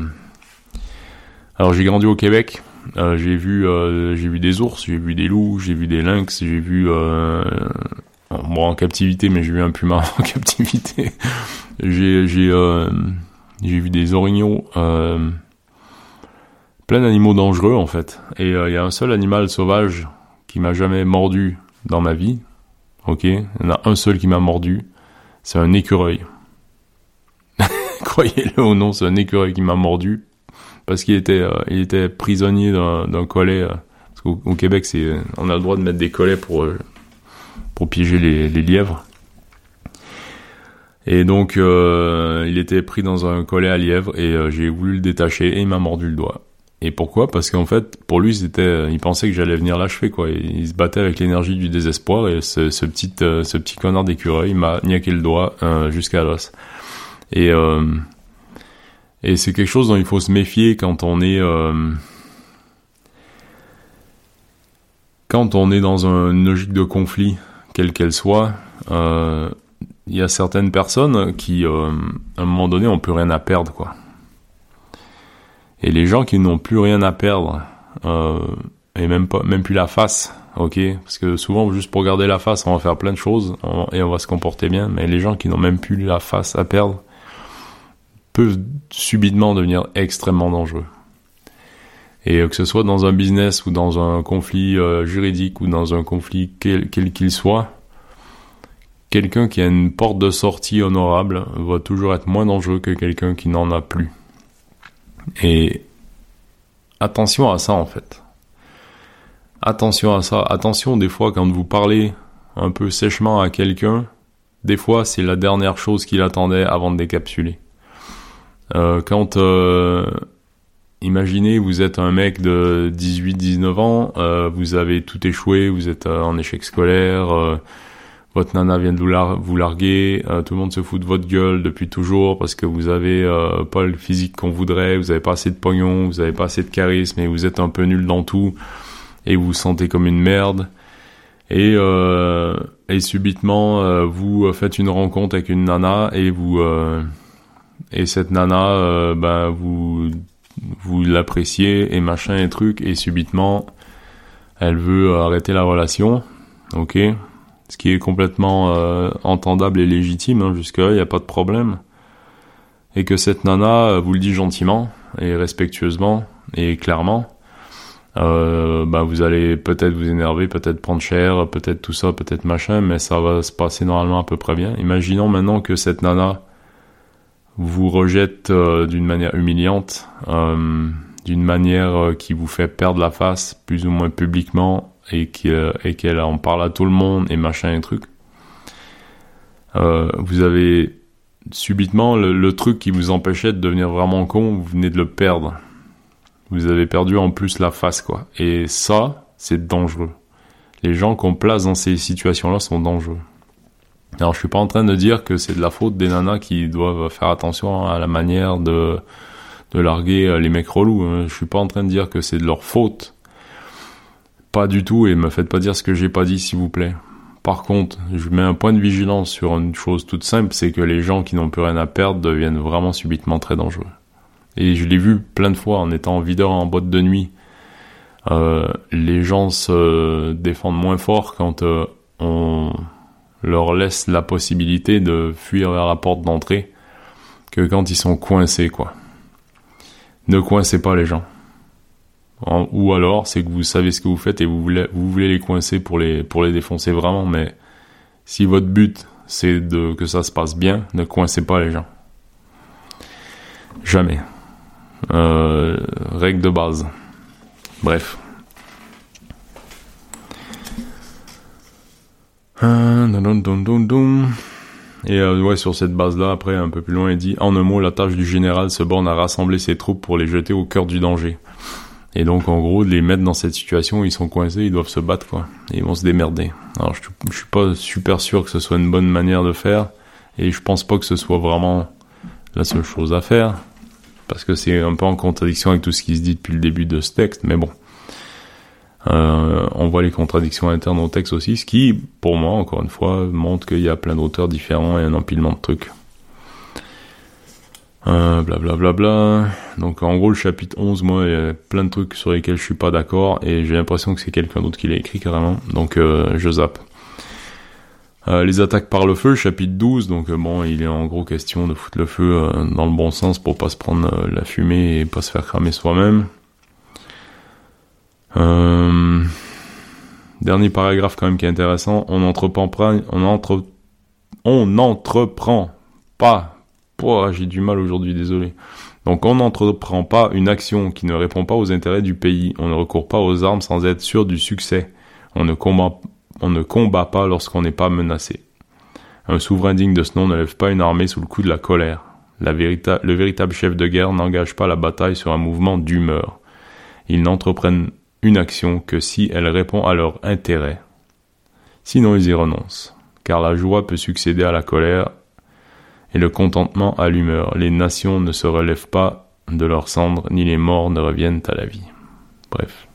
alors j'ai grandi au Québec, euh, j'ai vu, euh, j'ai vu des ours, j'ai vu des loups, j'ai vu des lynx, j'ai vu euh, bon en captivité, mais j'ai vu un puma en captivité. j'ai j'ai euh, j'ai vu des orignaux, plein d'animaux dangereux en fait. Et il y a un seul animal sauvage qui m'a jamais mordu dans ma vie. Ok, il y en a un seul qui m'a mordu, c'est un écureuil. Croyez-le ou non, c'est un écureuil qui m'a mordu parce qu'il était, euh, il était prisonnier d'un collet. Euh, parce au Québec, on a le droit de mettre des collets pour, euh, pour piéger les, lièvres. Et donc, il était pris dans un collet à lièvre et j'ai voulu le détacher et il m'a mordu le doigt. Et pourquoi? Parce qu'en fait, pour lui, c'était, il pensait que j'allais venir l'achever, quoi. il se battait avec l'énergie du désespoir et ce, ce petit, ce petit connard d'écureuil m'a niaqué le doigt jusqu'à l'os. Et et c'est quelque chose dont il faut se méfier quand on est euh, quand on est dans une logique de conflit, quelle qu'elle soit, euh, il y a certaines personnes qui, euh, à un moment donné, ont plus rien à perdre, quoi. Et les gens qui n'ont plus rien à perdre, et même pas, même plus la face, ok, parce que souvent juste pour garder la face, on va faire plein de choses et on va se comporter bien, mais les gens qui n'ont même plus la face à perdre peuvent subitement devenir extrêmement dangereux. Et que ce soit dans un business ou dans un conflit euh, juridique ou dans un conflit quel qu'il soit, quelqu'un qui a une porte de sortie honorable va toujours être moins dangereux que quelqu'un qui n'en a plus. Et attention à ça en fait. Attention à ça. Attention des fois quand vous parlez un peu sèchement à quelqu'un, des fois c'est la dernière chose qu'il attendait avant de décapsuler. Euh, quand euh, imaginez, vous êtes un mec de 18-19 ans, euh, vous avez tout échoué, vous êtes euh, en échec scolaire, euh, votre nana vient de vous, vous larguer, tout le monde se fout de votre gueule depuis toujours parce que vous avez pas le physique qu'on voudrait, vous avez pas assez de pognon, vous avez pas assez de charisme et vous êtes un peu nul dans tout et vous vous sentez comme une merde. Et, et subitement, vous faites une rencontre avec une nana et vous et cette nana, ben vous vous l'appréciez et machin et truc, et subitement, elle veut arrêter la relation, ok Ce qui est complètement euh, entendable et légitime, hein, jusque-là, il n'y a pas de problème. Et que cette nana euh, vous le dit gentiment et respectueusement et clairement, euh, bah vous allez peut-être vous énerver, peut-être prendre cher, peut-être tout ça, peut-être machin, mais ça va se passer normalement à peu près bien. Imaginons maintenant que cette nana vous rejette euh, d'une manière humiliante, euh, d'une manière euh, qui vous fait perdre la face plus ou moins publiquement et qu'elle en parle à tout le monde et machin et truc. vous avez subitement le, truc qui vous empêchait de devenir vraiment con, vous venez de le perdre. Vous avez perdu en plus la face quoi. Et ça, c'est dangereux. Les gens qu'on place dans ces situations-là sont dangereux. Alors je suis pas en train de dire que c'est de la faute des nanas qui doivent faire attention à la manière de de larguer euh, les mecs relous. Hein. Je suis pas en train de dire que c'est de leur faute. Pas du tout et me faites pas dire ce que j'ai pas dit s'il vous plaît. Par contre, je mets un point de vigilance sur une chose toute simple, c'est que les gens qui n'ont plus rien à perdre deviennent vraiment subitement très dangereux. Et je l'ai vu plein de fois en étant videur en boîte de nuit. Euh, les gens se défendent moins fort quand euh, on leur laisse la possibilité de fuir vers la porte d'entrée que quand ils sont coincés, quoi. Ne coincez pas les gens. ou alors, c'est que vous savez ce que vous faites et vous voulez, vous voulez les coincer pour les, défoncer vraiment, mais si votre but c'est de, que ça se passe bien, ne coincez pas les gens. Jamais. Euh, règle de base. Bref. Et euh, ouais, sur cette base-là, après, un peu plus loin, il dit En un mot, la tâche du général se borne à rassembler ses troupes pour les jeter au cœur du danger. Et donc, en gros, de les mettre dans cette situation, ils sont coincés, ils doivent se battre, quoi. Et ils vont se démerder. Alors, je, je suis pas super sûr que ce soit une bonne manière de faire. Et je pense pas que ce soit vraiment la seule chose à faire. Parce que c'est un peu en contradiction avec tout ce qui se dit depuis le début de ce texte. Mais bon. Euh, on voit les contradictions internes au texte aussi, ce qui, pour moi, encore une fois, montre qu'il y a plein d'auteurs différents et un empilement de trucs. Euh, blablabla. Bla, Donc en gros le chapitre 11, moi, il y a plein de trucs sur lesquels je suis pas d'accord et j'ai l'impression que c'est quelqu'un d'autre qui l'a écrit carrément. Donc euh, je zappe. Euh, les attaques par le feu, chapitre 12, donc euh, bon, il est en gros question de foutre le feu dans le bon sens pour pas se prendre la fumée et pas se faire cramer soi-même. Euh, dernier paragraphe quand même qui est intéressant. On entreprend on entre, on n'entreprend pas. j'ai du mal aujourd'hui, désolé. Donc on n'entreprend pas une action qui ne répond pas aux intérêts du pays. On ne recourt pas aux armes sans être sûr du succès. On ne combat, on ne combat pas lorsqu'on n'est pas menacé. Un souverain digne de ce nom ne lève pas une armée sous le coup de la colère. Le véritable chef de guerre n'engage pas la bataille sur un mouvement d'humeur. Ils n'entreprennent une action que si elle répond à leur intérêt. Sinon ils y renoncent, car la joie peut succéder à la colère et le contentement à l'humeur. Les nations ne se relèvent pas de leurs cendres, ni les morts ne reviennent à la vie. Bref.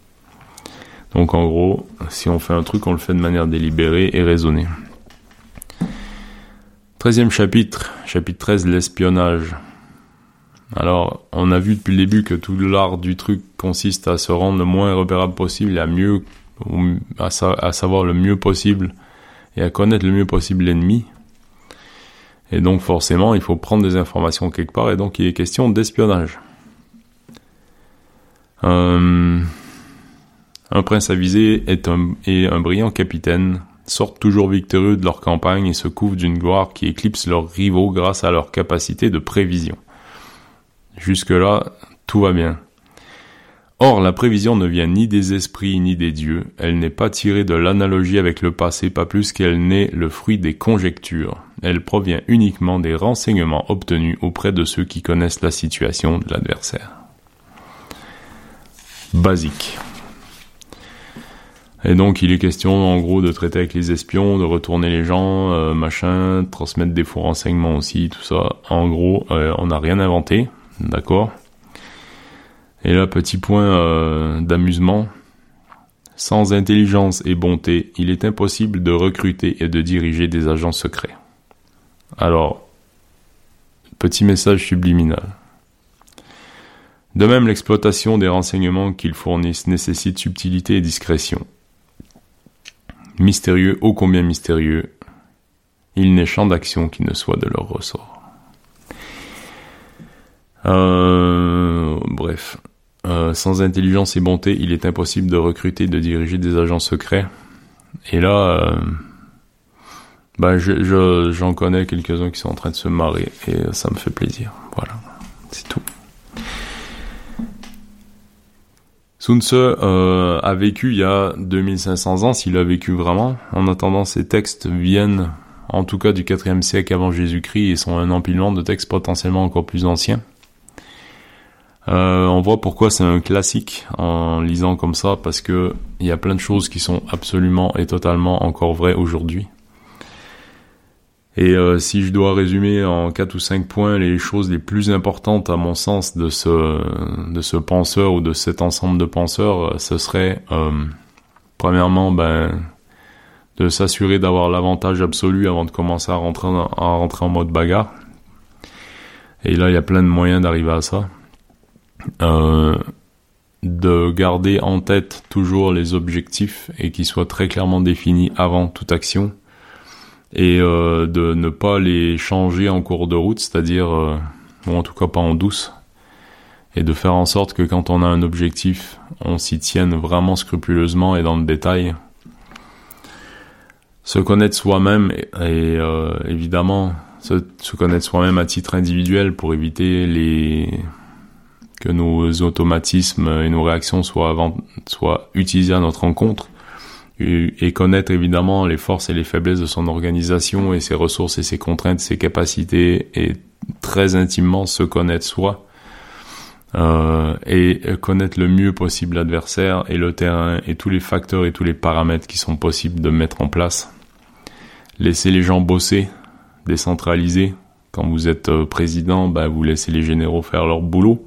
Donc en gros, si on fait un truc, on le fait de manière délibérée et raisonnée. Treizième chapitre, chapitre 13, l'espionnage. Alors, on a vu depuis le début que tout l'art du truc consiste à se rendre le moins repérable possible et à mieux, à, savoir le mieux possible et à connaître le mieux possible l'ennemi. Et donc, forcément, il faut prendre des informations quelque part et donc il est question d'espionnage. Euh, un prince avisé est et un brillant capitaine sortent toujours victorieux de leur campagne et se couvrent d'une gloire qui éclipse leurs rivaux grâce à leur capacité de prévision. Jusque-là, tout va bien. Or, la prévision ne vient ni des esprits ni des dieux, elle n'est pas tirée de l'analogie avec le passé, pas plus qu'elle n'est le fruit des conjectures. Elle provient uniquement des renseignements obtenus auprès de ceux qui connaissent la situation de l'adversaire. Basique. Et donc il est question en gros de traiter avec les espions, de retourner les gens, euh, machin, transmettre des faux renseignements aussi, tout ça. En gros, euh, on n'a rien inventé, d'accord Et là, petit point euh, d'amusement. Sans intelligence et bonté, il est impossible de recruter et de diriger des agents secrets. Alors, petit message subliminal. De même, l'exploitation des renseignements qu'ils fournissent nécessite subtilité et discrétion. Mystérieux, ô combien mystérieux, il n'est champ d'action qui ne soit de leur ressort. Euh, bref, euh, sans intelligence et bonté, il est impossible de recruter et de diriger des agents secrets. Et là, euh, je, j'en connais quelques-uns qui sont en train de se marrer et ça me fait plaisir. Voilà, c'est tout. Sun Tzu euh, a vécu il y a 2500 ans, s'il a vécu vraiment. En attendant, ces textes viennent en tout cas du 4e siècle avant Jésus-Christ et sont un empilement de textes potentiellement encore plus anciens. Euh, on voit pourquoi c'est un classique en lisant comme ça, parce que il y a plein de choses qui sont absolument et totalement encore vraies aujourd'hui. Et euh, si je dois résumer en quatre ou cinq points les choses les plus importantes à mon sens de ce de ce penseur ou de cet ensemble de penseurs, euh, ce serait premièrement ben de s'assurer d'avoir l'avantage absolu avant de commencer à rentrer en, à rentrer en mode bagarre. Et là, il y a plein de moyens d'arriver à ça. De garder en tête toujours les objectifs et qu'ils soient très clairement définis avant toute action et euh, de ne pas les changer en cours de route, c'est-à-dire, euh, ou en tout cas pas en douce, et de faire en sorte que quand on a un objectif, on s'y tienne vraiment scrupuleusement et dans le détail. Se connaître soi-même et, euh, évidemment se connaître soi-même à titre individuel pour éviter les que nos automatismes et nos réactions soient, utilisés à notre encontre et, connaître évidemment les forces et les faiblesses de son organisation et ses ressources et ses contraintes, ses capacités et très intimement se connaître soi euh, et connaître le mieux possible l'adversaire et le terrain et tous les facteurs et tous les paramètres qui sont possibles de mettre en place. Laisser les gens bosser, décentraliser. Quand vous êtes euh, président, bah, vous laissez les généraux faire leur boulot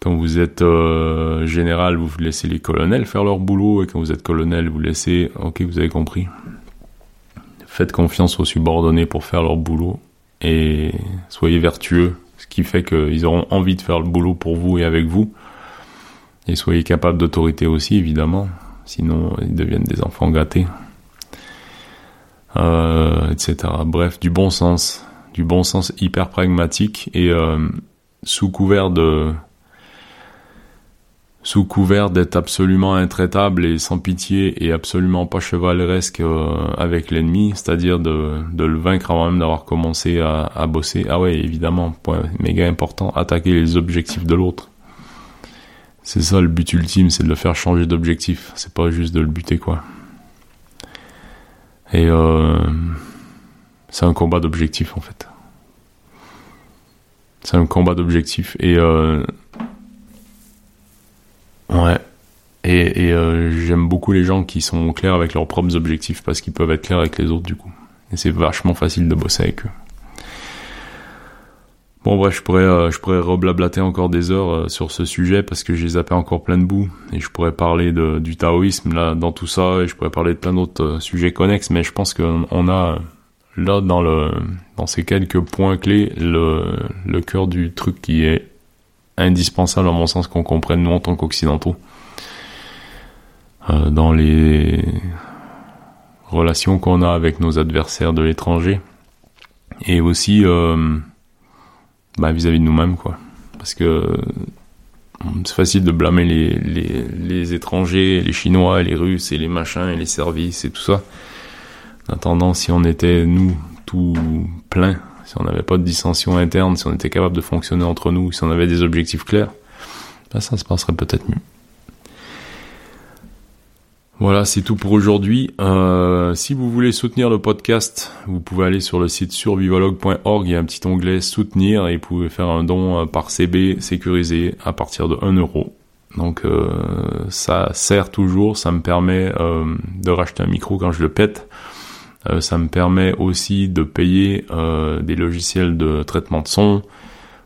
quand vous êtes euh, général, vous laissez les colonels faire leur boulot, et quand vous êtes colonel, vous laissez... Ok, vous avez compris. Faites confiance aux subordonnés pour faire leur boulot, et soyez vertueux, ce qui fait qu'ils auront envie de faire le boulot pour vous et avec vous. Et soyez capable d'autorité aussi, évidemment, sinon ils deviennent des enfants gâtés. Euh, etc. Bref, du bon sens, du bon sens hyper pragmatique, et euh, sous couvert de sous couvert d'être absolument intraitable et sans pitié et absolument pas chevaleresque euh, avec l'ennemi, c'est-à-dire de, le vaincre avant même d'avoir commencé à, bosser. Ah ouais, évidemment, point méga important, attaquer les objectifs de l'autre. C'est ça le but ultime, c'est de le faire changer d'objectif, c'est pas juste de le buter quoi. Et euh, c'est un combat d'objectifs en fait. C'est un combat d'objectifs et euh, Ouais. Et, et euh, j'aime beaucoup les gens qui sont clairs avec leurs propres objectifs parce qu'ils peuvent être clairs avec les autres du coup. Et c'est vachement facile de bosser avec eux. Bon bref, je pourrais euh, je pourrais reblablater encore des heures euh, sur ce sujet parce que j'ai zappé encore plein de bouts et je pourrais parler de, du taoïsme là dans tout ça et je pourrais parler de plein d'autres euh, sujets connexes mais je pense qu'on a là dans le dans ces quelques points clés le le cœur du truc qui est indispensable à mon sens qu'on comprenne nous en tant qu'occidentaux. Euh, dans les relations qu'on a avec nos adversaires de l'étranger. Et aussi euh, bah, vis-à-vis de nous-mêmes quoi. Parce que c'est facile de blâmer les étrangers, les Chinois, les Russes et les machins et les services et tout ça. En attendant, si on était nous tout plein, si on n'avait pas de dissension interne, si on était capable de fonctionner entre nous, si on avait des objectifs clairs, ben ça se passerait peut-être mieux. Voilà, c'est tout pour aujourd'hui. Euh, si vous voulez soutenir le podcast, vous pouvez aller sur le site survivologue.org, il y a un petit onglet soutenir et vous pouvez faire un don euh, par CB sécurisé à partir de 1 euro. Donc euh, ça sert toujours, ça me permet de racheter un micro quand je le pète. Euh, ça me permet aussi de payer euh, des logiciels de traitement de son,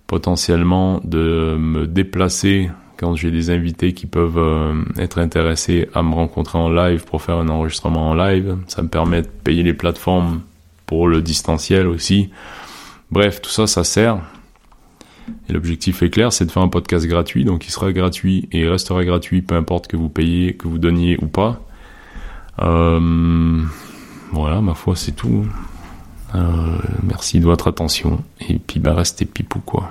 potentiellement de me déplacer quand j'ai des invités qui peuvent euh, être intéressés à me rencontrer en live pour faire un enregistrement en live. Ça me permet de payer les plateformes pour le distanciel aussi. Bref, tout ça, ça sert. Et l'objectif est clair, c'est de faire un podcast gratuit, donc il sera gratuit et il restera gratuit, peu importe que vous payez, que vous donniez ou pas. Voilà, ma foi, c'est tout. Euh, merci de votre attention et puis bah restez pipou quoi.